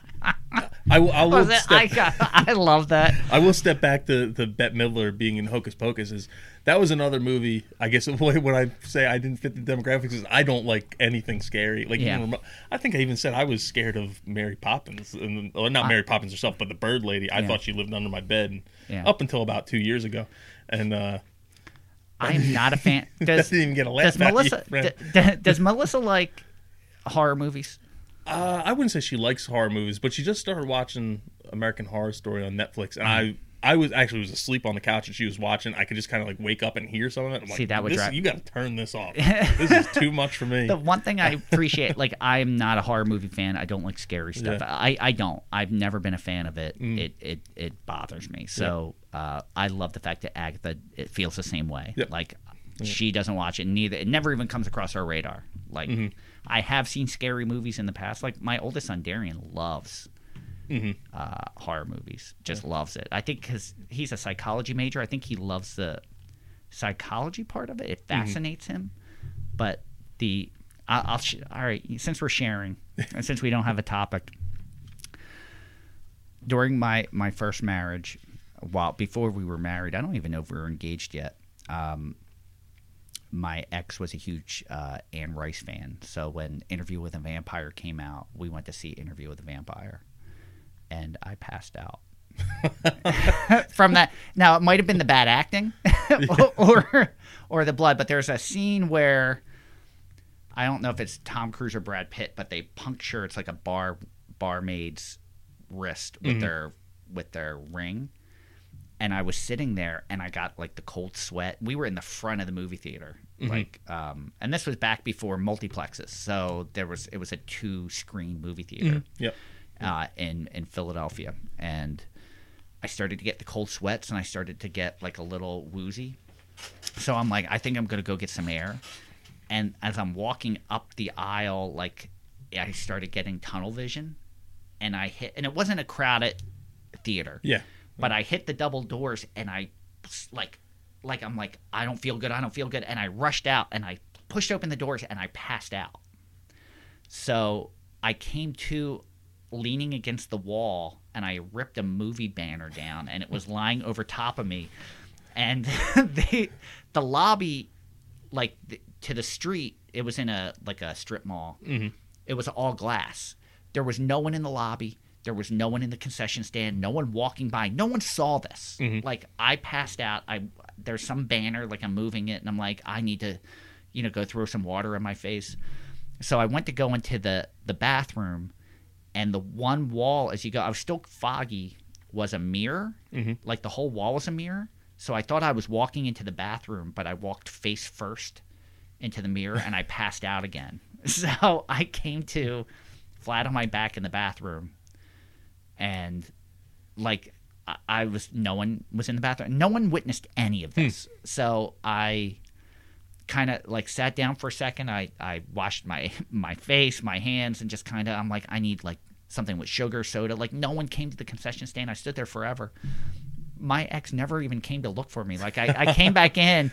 I, will- I will step, I I love that. I will step back to the Bette Midler being in Hocus Pocus. Is that was another movie? I guess when I say I didn't fit the demographics, is I don't like anything scary. Like Yeah. even I think I even said I was scared of Mary Poppins, and well, not I- Mary Poppins herself, but the bird lady. I Yeah. thought she lived under my bed Yeah. up until about two years ago, and uh, I am not a fan. That Does, didn't even get a laugh Does of you, d- d- does Melissa like horror movies? Uh, I wouldn't say she likes horror movies, but she just started watching American Horror Story on Netflix, and I. I was actually was asleep on the couch and she was watching. I could just kind of like wake up and hear some of it. I'm See, like, that would this, drive- you got to turn this off. this is too much for me. The one thing I appreciate, like I'm not a horror movie fan. I don't like scary stuff. Yeah. I, I don't. I've never been a fan of it. Mm. It, it it bothers me. So uh, I love the fact that Agatha it feels the same way. Yep. Like she doesn't watch it. Neither it never even comes across her radar. Like Mhm. I have seen scary movies in the past. Like my oldest son Darian loves Mhm. uh, horror movies. Just loves it. I think because he's a psychology major. I think he loves the psychology part of it. It fascinates him. But the I- I'll sh- all right. Since we're sharing, and since we don't have a topic, during my my first marriage, while before we were married, I don't even know if we were engaged yet. Um, my ex was a huge uh, Anne Rice fan, so when Interview with a Vampire came out, we went to see Interview with a Vampire, and I passed out. From that, now it might have been the bad acting, or or the blood, but there's a scene where I don't know if it's Tom Cruise or Brad Pitt, but they puncture it's like a bar barmaid's wrist with Mhm. their with their ring, and I was sitting there and I got like the cold sweat. We were in the front of the movie theater, like, um, and this was back before multiplexes, so there was it was a two screen movie theater Yep. uh, in in Philadelphia, and I started to get the cold sweats and I started to get like a little woozy. So I'm like, I think I'm gonna go get some air. And as I'm walking up the aisle, like I started getting tunnel vision, and I hit, and it wasn't a crowded theater Yeah. But I hit the double doors and I like like I'm like I don't feel good I don't feel good and I rushed out and I pushed open the doors and I passed out. So I came to leaning against the wall and I ripped a movie banner down and it was lying over top of me. And they the lobby like th- to the street it was in a like a strip mall. Mm-hmm. It was all glass. There was no one in the lobby there was no one in the concession stand no one walking by no one saw this. Mm-hmm. Like i passed out i there's some banner like i'm moving it and i'm like i need to you know go throw some water in my face. So i went to go into the the bathroom and the one wall as you go i was still foggy was a mirror. Mm-hmm. Like the whole wall was a mirror. So i thought i was walking into the bathroom but i walked face first into the mirror and i passed out again. So i came to flat on my back in the bathroom and like I- i was no one was in the bathroom no one witnessed any of hmm. this so i kind of like sat down for a second. I, I washed my my face, my hands, and just kind of I'm like I need like something with sugar, soda. Like no one came to the concession stand. I stood there forever. My ex never even came to look for me. Like I, I came back in,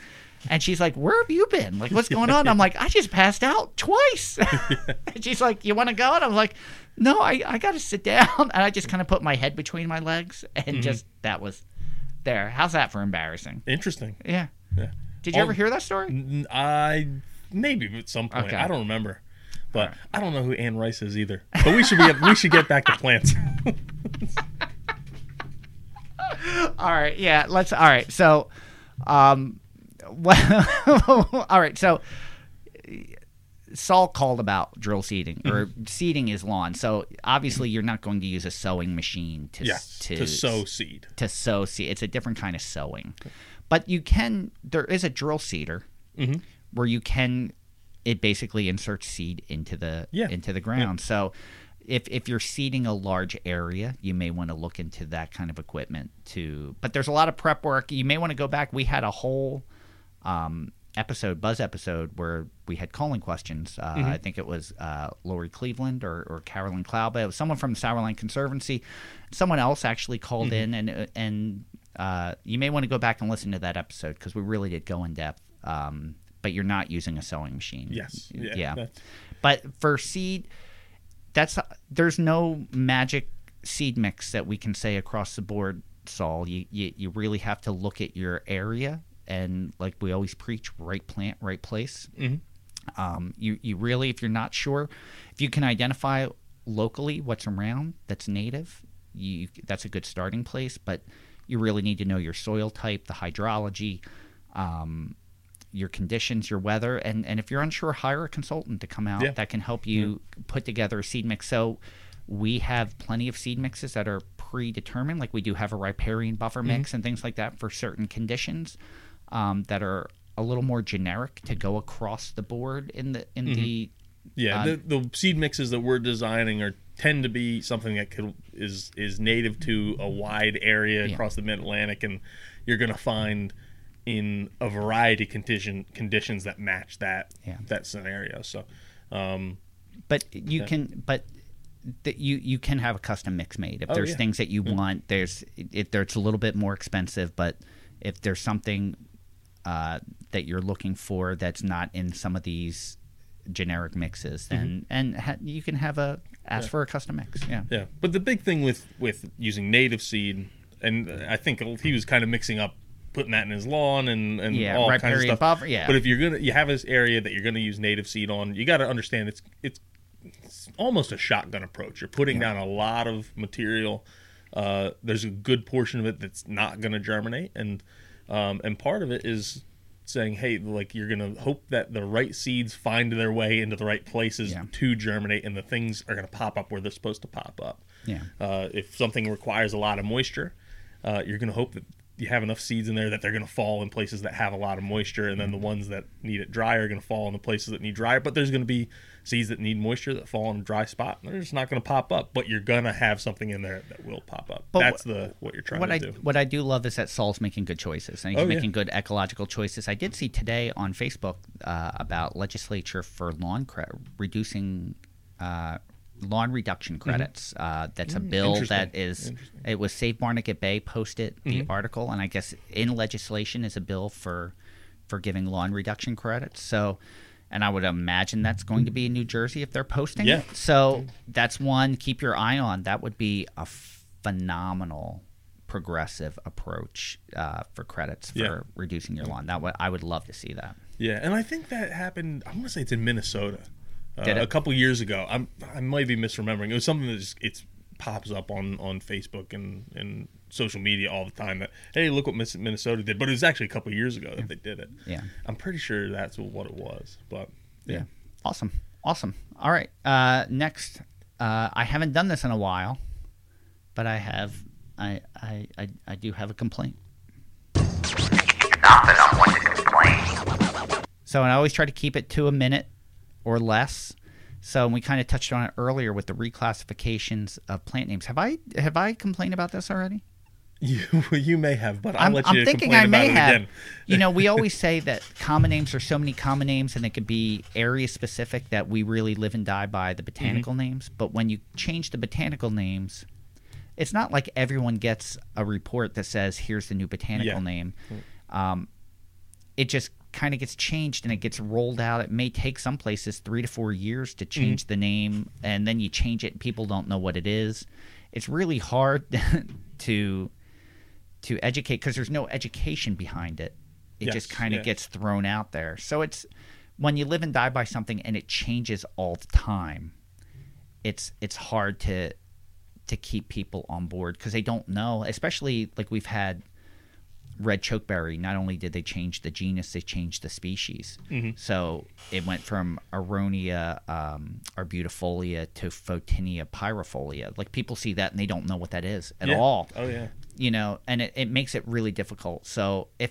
and she's like, "Where have you been? Like what's going on?" I'm like, "I just passed out twice." and she's like, "You want to go?" And I'm like, "No, I I got to sit down." And I just kind of put my head between my legs, and just that was there. How's that for embarrassing? Interesting. Yeah. Yeah. Did you Oh, ever hear that story? I, maybe at some point. Okay. I don't remember. But I don't know who Anne Rice is either. But we should be we should get back to plants. All right, yeah, let's. All right, so, um, well, all right, so Saul called about drill seeding or seeding is lawn. So obviously, you're not going to use a sowing machine to yes. to, To, sow seed. to sow seed. It's a different kind of sowing, but you can. There is a drill seeder Mm-hmm. where you can. It basically inserts seed into the Yeah. into the ground. So. If, if you're seeding a large area, you may want to look into that kind of equipment too. But there's a lot of prep work. You may want to go back. We had a whole um, episode, Buzz episode, where we had calling questions. Uh, I think it was uh, Lori Cleveland or, or Carolyn Klauba. It was someone from the Sourland Conservancy. Someone else actually called in, and and uh, you may want to go back and listen to that episode because we really did go in depth. Um, but you're not using a sewing machine. Yes. Yeah. yeah. But for seed, that's there's no magic seed mix that we can say across the board, Saul. You you, you really have to look at your area and like we always preach, right plant, right place. Mm-hmm. Um, you you really, if you're not sure, if you can identify locally what's around that's native, you that's a good starting place. But you really need to know your soil type, the hydrology. Um, your conditions, your weather, and, and if you're unsure, hire a consultant to come out Yeah. that can help you put together a seed mix. So we have plenty of seed mixes that are predetermined, like we do have a riparian buffer Mm-hmm. mix and things like that for certain conditions um, that are a little more generic to go across the board in the in the Yeah, Um, the, the seed mixes that we're designing are tend to be something that could, is is native to a wide area Yeah. across the Mid Atlantic, and you're going to find in a variety of condition conditions that match that Yeah. that scenario. So, um, but you can but that you you can have a custom mix made if Oh, there's yeah. things that you want there's if there's a little bit more expensive but if there's something uh, that you're looking for that's not in some of these generic mixes then and ha- you can have a ask for a custom mix yeah yeah, but the big thing with with using native seed, and I think he was kind of mixing up putting that in his lawn and and Yeah, all kinds of stuff. buffer, yeah. But if you're gonna you have this area that you're gonna use native seed on, you got to understand it's it's it's almost a shotgun approach. You're putting down a lot of material. Uh, there's a good portion of it that's not going to germinate, and um, and part of it is saying, hey, like you're going to hope that the right seeds find their way into the right places Yeah. to germinate, and the things are going to pop up where they're supposed to pop up. Yeah. Uh, if something requires a lot of moisture, uh, you're going to hope that you have enough seeds in there that they're going to fall in places that have a lot of moisture, and then the ones that need it dry are going to fall in the places that need dry. But there's going to be seeds that need moisture that fall in a dry spot, they're just not going to pop up. But you're going to have something in there that will pop up. But That's the what you're trying what to I do. what I do love is that Saul's making good choices and he's Oh, yeah. making good ecological choices. I did see today on Facebook uh, about legislature for lawn cre- reducing uh, lawn reduction credits. Uh, that's a bill Mm-hmm. that is it was Save Barnegat Bay posted the Mm-hmm. article, and I guess in legislation is a bill for for giving lawn reduction credits. So. And I would imagine that's going to be in New Jersey if they're posting Yeah. So that's one. Keep your eye on. That would be a phenomenal progressive approach uh, for credits for Yeah. reducing your lawn. That would I would love to see that. Yeah, and I think that happened. I'm gonna say it's in Minnesota. Uh, a couple years ago. I'm I might be misremembering. It was something that just it's pops up on on Facebook and and social media all the time. That hey, look what Miss- Minnesota did. But it was actually a couple years ago that they did it. Yeah. I'm pretty sure that's what it was. But yeah, Awesome. Awesome. All right. Uh, next, uh, I haven't done this in a while, but I have. I I I, I do have a complaint. So and I always try to keep it to a minute or less. So we kind of touched on it earlier with the reclassifications of plant names. Have I have I complained about this already? you you may have, but I'll I'm, let I'm thinking I may have. you know, we always say that common names are so many common names, and they could be area specific that we really live and die by the botanical Mm-hmm. names. But when you change the botanical names, it's not like everyone gets a report that says, "Here's the new botanical Yeah. name." Um, it just kind of gets changed and it gets rolled out. It may take some places three to four years to change Mm-hmm. the name, and then you change it, and people don't know what it is. It's really hard to to educate because there's no education behind it. It just kind of yeah. gets thrown out there. So it's when you live and die by something and it changes all the time. It's it's hard to to keep people on board because they don't know. Especially like we've had red chokeberry. Not only did they change the genus, they changed the species. Mm-hmm. So it went from Aronia um, arbutifolia to Photinia pyrifolia. Like people see that and they don't know what that is at Yeah. all Oh yeah. you know, and it, it makes it really difficult. So if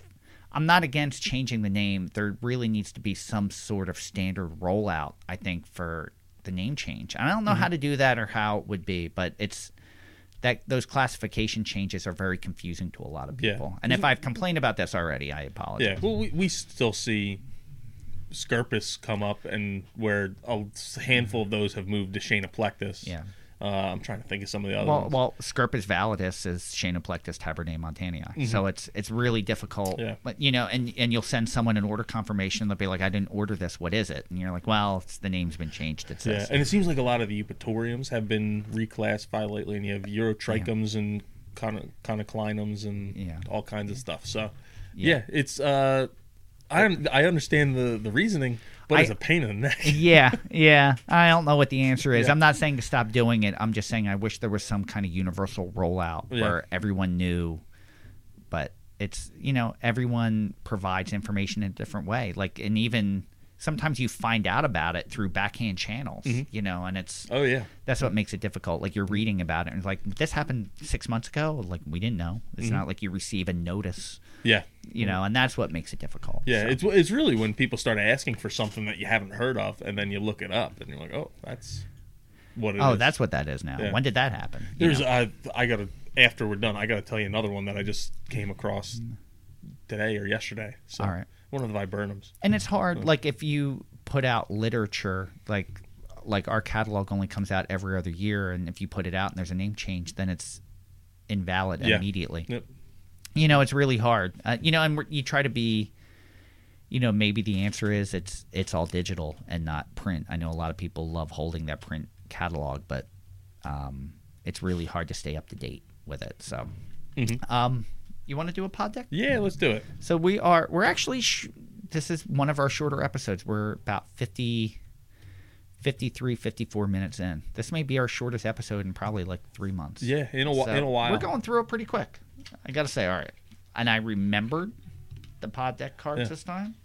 I'm not against changing the name, there really needs to be some sort of standard rollout, I think, for the name change. And I don't know Mm-hmm. how to do that or how it would be, but it's that those classification changes are very confusing to a lot of Yeah. people. And if mm-hmm. I've complained about this already, I apologize. Yeah, well, we, we still see Scirpus come up, and where a handful of those have moved to Plectus. Yeah. Uh, I'm trying to think of some of the other Well, ones. well, Scirpus validus is Schoenoplectus tabernaemontani. So it's it's really difficult. Mm-hmm. Yeah. But you know, and and you'll send someone an order confirmation. They'll be like, "I didn't order this. What is it?" And you're like, "Well, it's, the name's been changed. It yeah, says." and it seems like a lot of the eupatoriums have been reclassified lately, and you have Eutrochiums and con- conoclinums and Yeah. all kinds of stuff. So, yeah, it's uh, I I understand the the reasoning, but I- it's a pain in the neck. yeah, yeah. I don't know what the answer is. Yeah. I'm not saying to stop doing it. I'm just saying I wish there was some kind of universal rollout Yeah. where everyone knew. But it's you know everyone provides information in a different way. Like and even sometimes you find out about it through backhand channels. You know, and it's Oh yeah, that's what makes it difficult. Like you're reading about it and it's like this happened six months ago. Like we didn't know. It's Mm-hmm. not like you receive a notice. yeah. You know, and that's what makes it difficult. Yeah, So- it's it's really when people start asking for something that you haven't heard of, and then you look it up, and you're like, oh, that's what it is. oh, that's what that is now. Yeah. When did that happen? You know? I gotta after we're done, I gotta tell you another one that I just came across today or yesterday. So All right. One of the viburnums. and it's hard like if you put out literature like like our catalog only comes out every other year and if you put it out and there's a name change then it's invalid Yeah. immediately Yep. you know it's really hard uh, you know and we're, you try to be you know maybe the answer is it's it's all digital and not print i know a lot of people love holding that print catalog but um, it's really hard to stay up to date with it so um, you want to do a pod deck Yeah, let's do it. so we are we're actually sh- this is one of our shorter episodes. We're about 50 53 54 minutes in. This may be our shortest episode in probably like 3 months. Yeah, in a whi- So in a while. We're going through it pretty quick. I got to say, all right. And I remembered the pod deck cards Yeah. this time.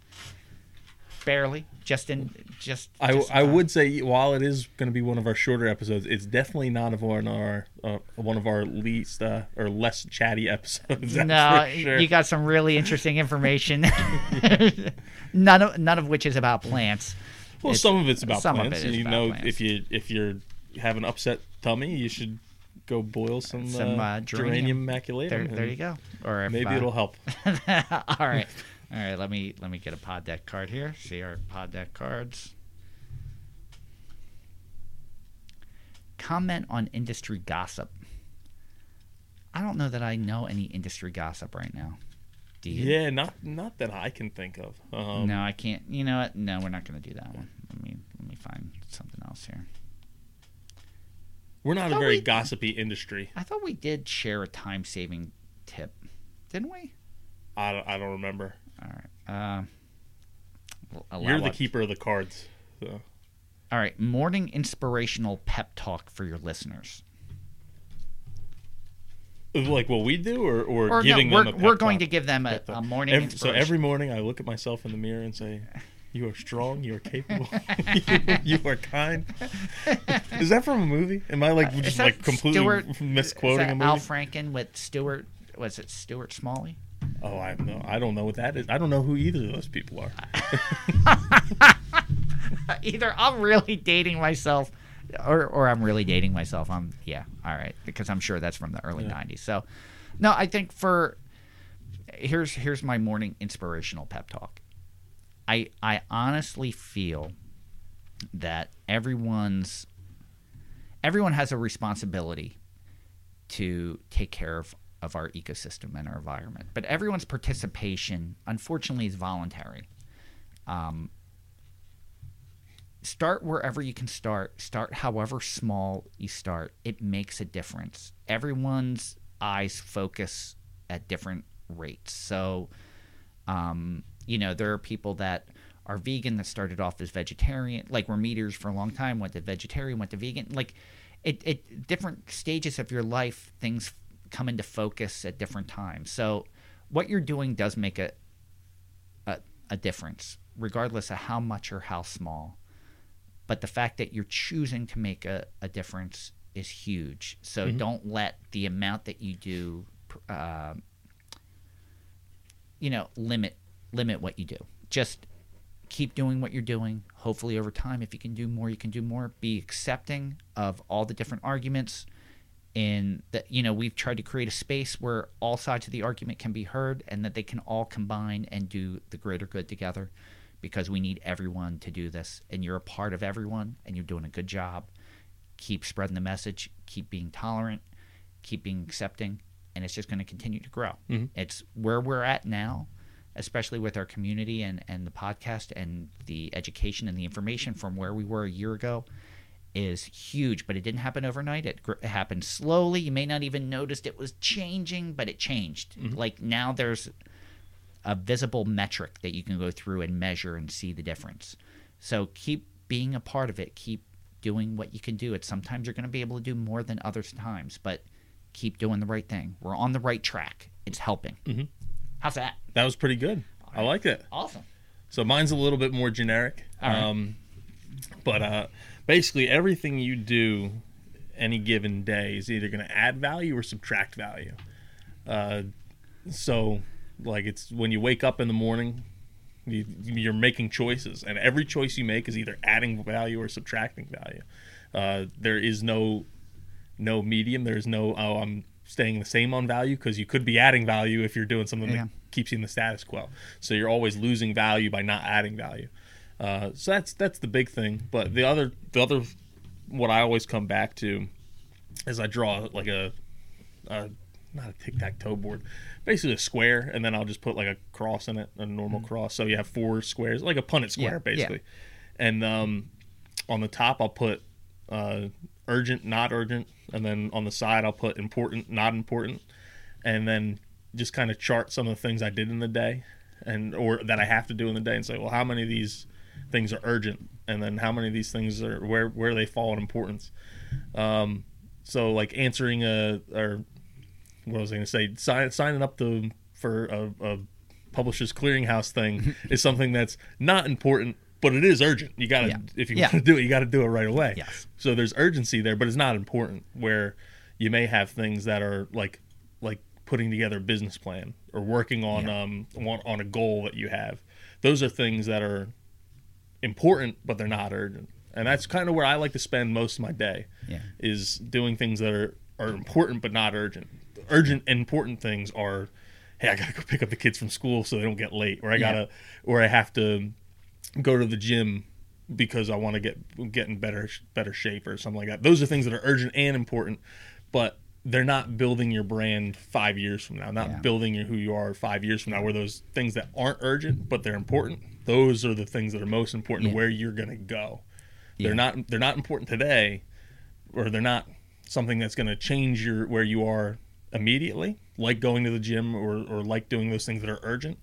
Barely. Just in just. I, just in I would say while it is going to be one of our shorter episodes, it's definitely not of one of our uh, one of our least uh, or less chatty episodes. No, sure. you got some really interesting information. none of none of which is about plants. well, it's- some of it's about plants. it you about know, plants. if you if you're have an upset tummy, you should go boil some, Some, uh, uh, geranium, geranium. maculatum. There, there you go. Or if, Maybe uh, it'll help. all right, all right. Let me let me get a pod deck card here. See our pod deck cards. Comment on industry gossip. I don't know that I know any industry gossip right now. Do you? Yeah, not not that I can think of. Um, no, I can't. You know what? No, we're not going to do that one. Let me let me find something else here. We're not a very we- gossipy industry. I thought we did share a time saving tip, didn't we? I don't, I don't remember. All right. Allow You're the keeper of the cards. So. All right, morning inspirational pep talk for your listeners. Like what we do, or, or, Or no, giving we're, them a pep we're going talk? to give them a, a morning Every- so every morning I look at myself in the mirror and say, "You are strong. You are capable. you are kind." Is that from a movie? Am I like Uh, just like completely misquoting is a that Al? Franken with Stuart. Was it Stuart Smalley? Oh, I no. I don't know what that is. I don't know who either of those people are. Either I'm really dating myself, or or I'm really dating myself. I'm yeah, all right, because I'm sure that's from the early '90s. So, no, I think for here's here's my morning inspirational pep talk. I I honestly feel that everyone's everyone has a responsibility to take care of, of our ecosystem and our environment. But everyone's participation, unfortunately, is voluntary. Um, start wherever you can start. Start however small you start. It makes a difference. Everyone's eyes focus at different rates. So, um, you know, there are people that are vegan that started off as vegetarian, like were meteors for a long time, went to vegetarian, went to vegan. Like, it different stages of your life, things come into focus at different times. So, what you're doing does make a a, a difference, regardless of how much or how small. But the fact that you're choosing to make a, a difference is huge. So Mhm. don't let the amount that you do, uh, you know, limit limit what you do. Just keep doing what you're doing. Hopefully, over time, if you can do more, you can do more. Be accepting of all the different arguments. In that, you know, we've tried to create a space where all sides of the argument can be heard, and that they can all combine and do the greater good together, because we need everyone to do this. And you're a part of everyone, and you're doing a good job. Keep spreading the message. Keep being tolerant. Keep being accepting, and it's just going to continue to grow. Mhm. It's where we're at now especially with our community and, and the podcast and the education and the information from where we were a year ago is huge but it didn't happen overnight it, gr- it happened slowly you may not even noticed it was changing but it changed Mhm. like now there's a visible metric that you can go through and measure and see the difference so keep being a part of it keep doing what you can do it sometimes you're going to be able to do more than other times but keep doing the right thing we're on the right track it's helping Mhm. how's that That was pretty good. I like it. awesome So mine's a little bit more generic. Right. Um, but uh, basically, everything you do any given day is either going to add value or subtract value. Uh, so, like, it's when you wake up in the morning, you, you're making choices, and every choice you make is either adding value or subtracting value. Uh, there is no no medium. There's no oh I'm staying the same on value because you could be adding value if you're doing something Yeah. that keeps you in the status quo. So you're always losing value by not adding value. Uh, so that's that's the big thing. But the other the other what I always come back to is I draw like a, a not a tic tac toe board, basically a square, and then I'll just put like a cross in it, a normal cross. So you have four squares, like a Punnett square, Yeah, yeah. basically. And um, on the top, I'll put uh, urgent, not urgent, and then on the side, I'll put important, not important, and then just kind of chart some of the things I did in the day, and or that I have to do in the day, and say, well, how many of these things are urgent, and then how many of these things are where where they fall in importance. Um, so like answering a or what was I going to say? Sign, signing up to for a, a Publishers Clearinghouse thing is something that's not important, but it is urgent. You got to Yeah. if you Yeah. want to do it, you got to do it right away. Yes. So there's urgency there, but it's not important. Where you may have things that are like like putting together a business plan or working on um on, on a goal that you have. Those are things that are important, but they're not urgent. And that's kind of where I like to spend most of my day. Yeah. Is doing things that are, are important but not urgent. The urgent and important things are, hey, I gotta go pick up the kids from school so they don't get late, or I gotta, or I have to go to the gym because I want to get get in better better shape or something like that. Those are things that are urgent and important, but they're not building your brand five years from now. Not Yeah. building who you are five years from now. Where those things that aren't urgent but they're important, those are the things that are most important Yeah. where you're gonna go. Yeah. They're not they're not important today, or they're not something that's going to change your where you are immediately, like going to the gym or or like doing those things that are urgent.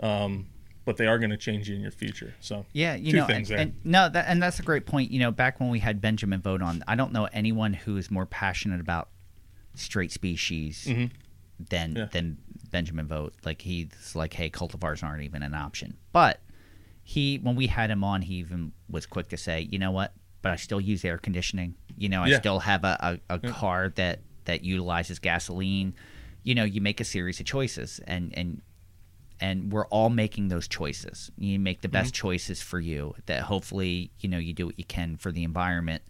Um, but they are going to change you in your future. So Yeah, you two know, things and, there. and no, that, and that's a great point. You know, back when we had Benjamin Vogt on, I don't know anyone who is more passionate about straight species than Mm-hmm. Yeah. than Benjamin Vogt. Like he's like, hey, cultivars aren't even an option. But he, when we had him on, he even was quick to say, you know what? But I still use air conditioning. You know, I Yeah. still have a, a, a car that that utilizes gasoline. You know, you make a series of choices, and and and we're all making those choices. You make the best mm-hmm. choices for you. That hopefully, you know, you do what you can for the environment,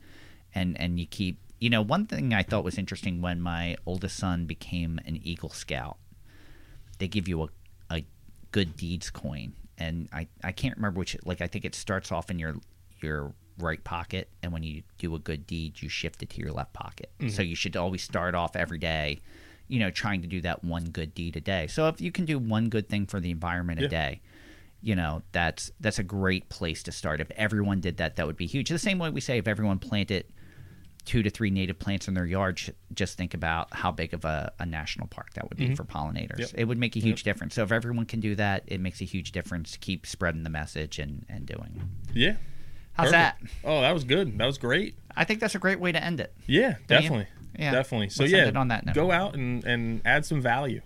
and and you keep. You know, one thing I thought was interesting when my oldest son became an Eagle Scout, they give you a, a good deeds coin, and I I can't remember which. Like I think it starts off in your your right pocket, and when you do a good deed, you shift it to your left pocket. Mm-hmm. So you should always start off every day you know, trying to do that one good deed a day. So if you can do one good thing for the environment a day, you know, that's that's a great place to start. If everyone did that, that would be huge. The same way we say if everyone planted two to three native plants in their yard, just think about how big of a, a national park that would be for pollinators. Mm-hmm. Yep. It would make a huge difference. So if everyone can do that, it makes a huge difference. Keep spreading the message and, and doing it. yeah. How's Perfect. that? Oh, that was good. That was great. I think that's a great way to end it. Yeah, definitely. Yeah. Definitely. So Let's yeah, on that note. go out and, and add some value.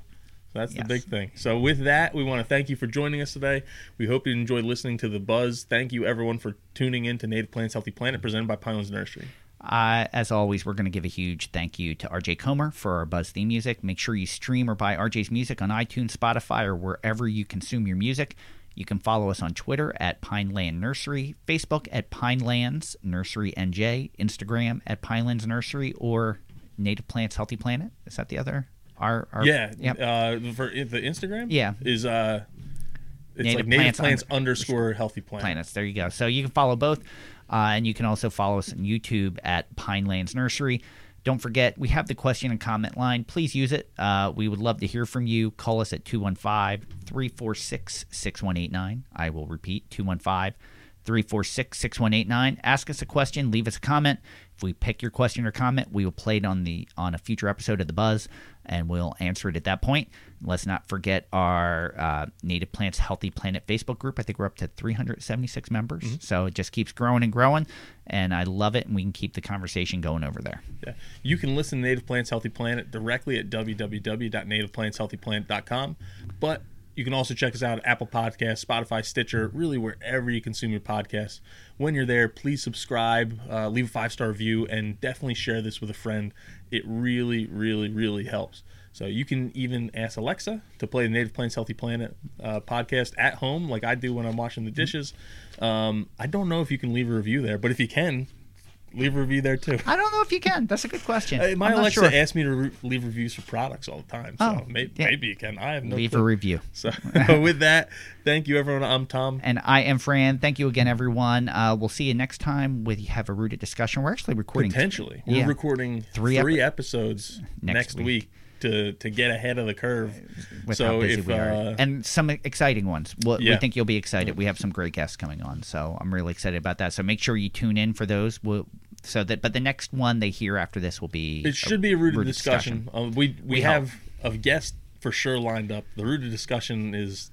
That's Yes. the big thing. So with that, we want to thank you for joining us today. We hope you enjoyed listening to the buzz. Thank you everyone for tuning in to Native Plants Healthy Planet presented by Pinelands Nursery. Uh, as always, we're going to give a huge thank you to RJ Comer for our Buzz theme music. Make sure you stream or buy RJ's music on iTunes, Spotify, or wherever you consume your music. You can follow us on Twitter at Pineland Nursery, Facebook at Pinelands Nursery NJ, Instagram at Pinelands Nursery, or Native Plants Healthy Planet. Is that the other? Our, our Yeah. Yep. Uh, for the Instagram. Yeah. Is uh, it's Native like Native Plants Plants, under- underscore Healthy Planet. planets. There you go. So you can follow both, uh, and you can also follow us on YouTube at Pinelands Nursery. Don't forget, we have the question and comment line. Please use it. Uh, we would love to hear from you. Call us at 215 346 6189. I will repeat 215 346 6189. Ask us a question, leave us a comment. If we pick your question or comment, we will play it on the on a future episode of the Buzz, and we'll answer it at that point. Let's not forget our uh, Native Plants Healthy Planet Facebook group. I think we're up to 376 members, so it just keeps growing and growing, and I love it. And we can keep the conversation going over there. Yeah. You can listen to Native Plants Healthy Planet directly at www.nativeplantshealthyplanet.com. But you can also check us out at Apple Podcasts, Spotify, Stitcher, really wherever you consume your podcasts. When you're there, please subscribe, uh, leave a five star review, and definitely share this with a friend. It really, really, really helps. So you can even ask Alexa to play the Native Plants Healthy Planet uh, podcast at home, like I do when I'm washing the dishes. Um, I don't know if you can leave a review there, but if you can, leave a review there too. I don't know if you can. That's a good question. Hey, my Alexa sure. asks me to re- leave reviews for products all the time, so Oh, maybe, yeah. maybe you can. I have no Leave clue. a review. So with that, thank you everyone. I'm Tom. And I am Fran. Thank you again, everyone. Uh, we'll see you next time. We have a rooted discussion. We're actually recording Potentially, we're Yeah. recording Three three, epi- episodes Next next, week. week. To to get ahead of the curve. with so how busy if we are, uh, and some exciting ones. We'll, We think you'll be excited. We have some great guests coming on, so I'm really excited about that. So make sure you tune in for those. We'll, so that, but the next one they hear after this will be it should be a rooted, rooted discussion. Uh, we we, We hope. have a guest for sure lined up. The rooted discussion is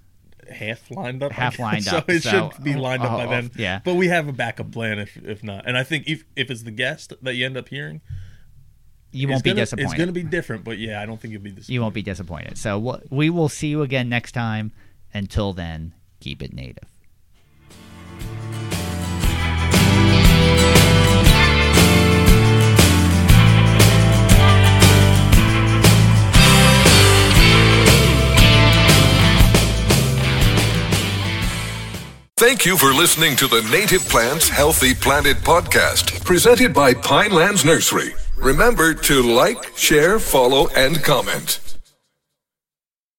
half lined up. Half lined so up, it so- should be lined up oh, by oh, then. yeah. but we have a backup plan if if not. And I think if if it's the guest that you end up hearing, you won't gonna, be disappointed. It's going to be different, but yeah, I don't think you'll be disappointed. You won't be disappointed. So we'll, see you again next time. Until then, keep it native. Thank you for listening to the Native Plants Healthy Planet podcast, presented by Pinelands Nursery. Remember to like, share, follow, and comment.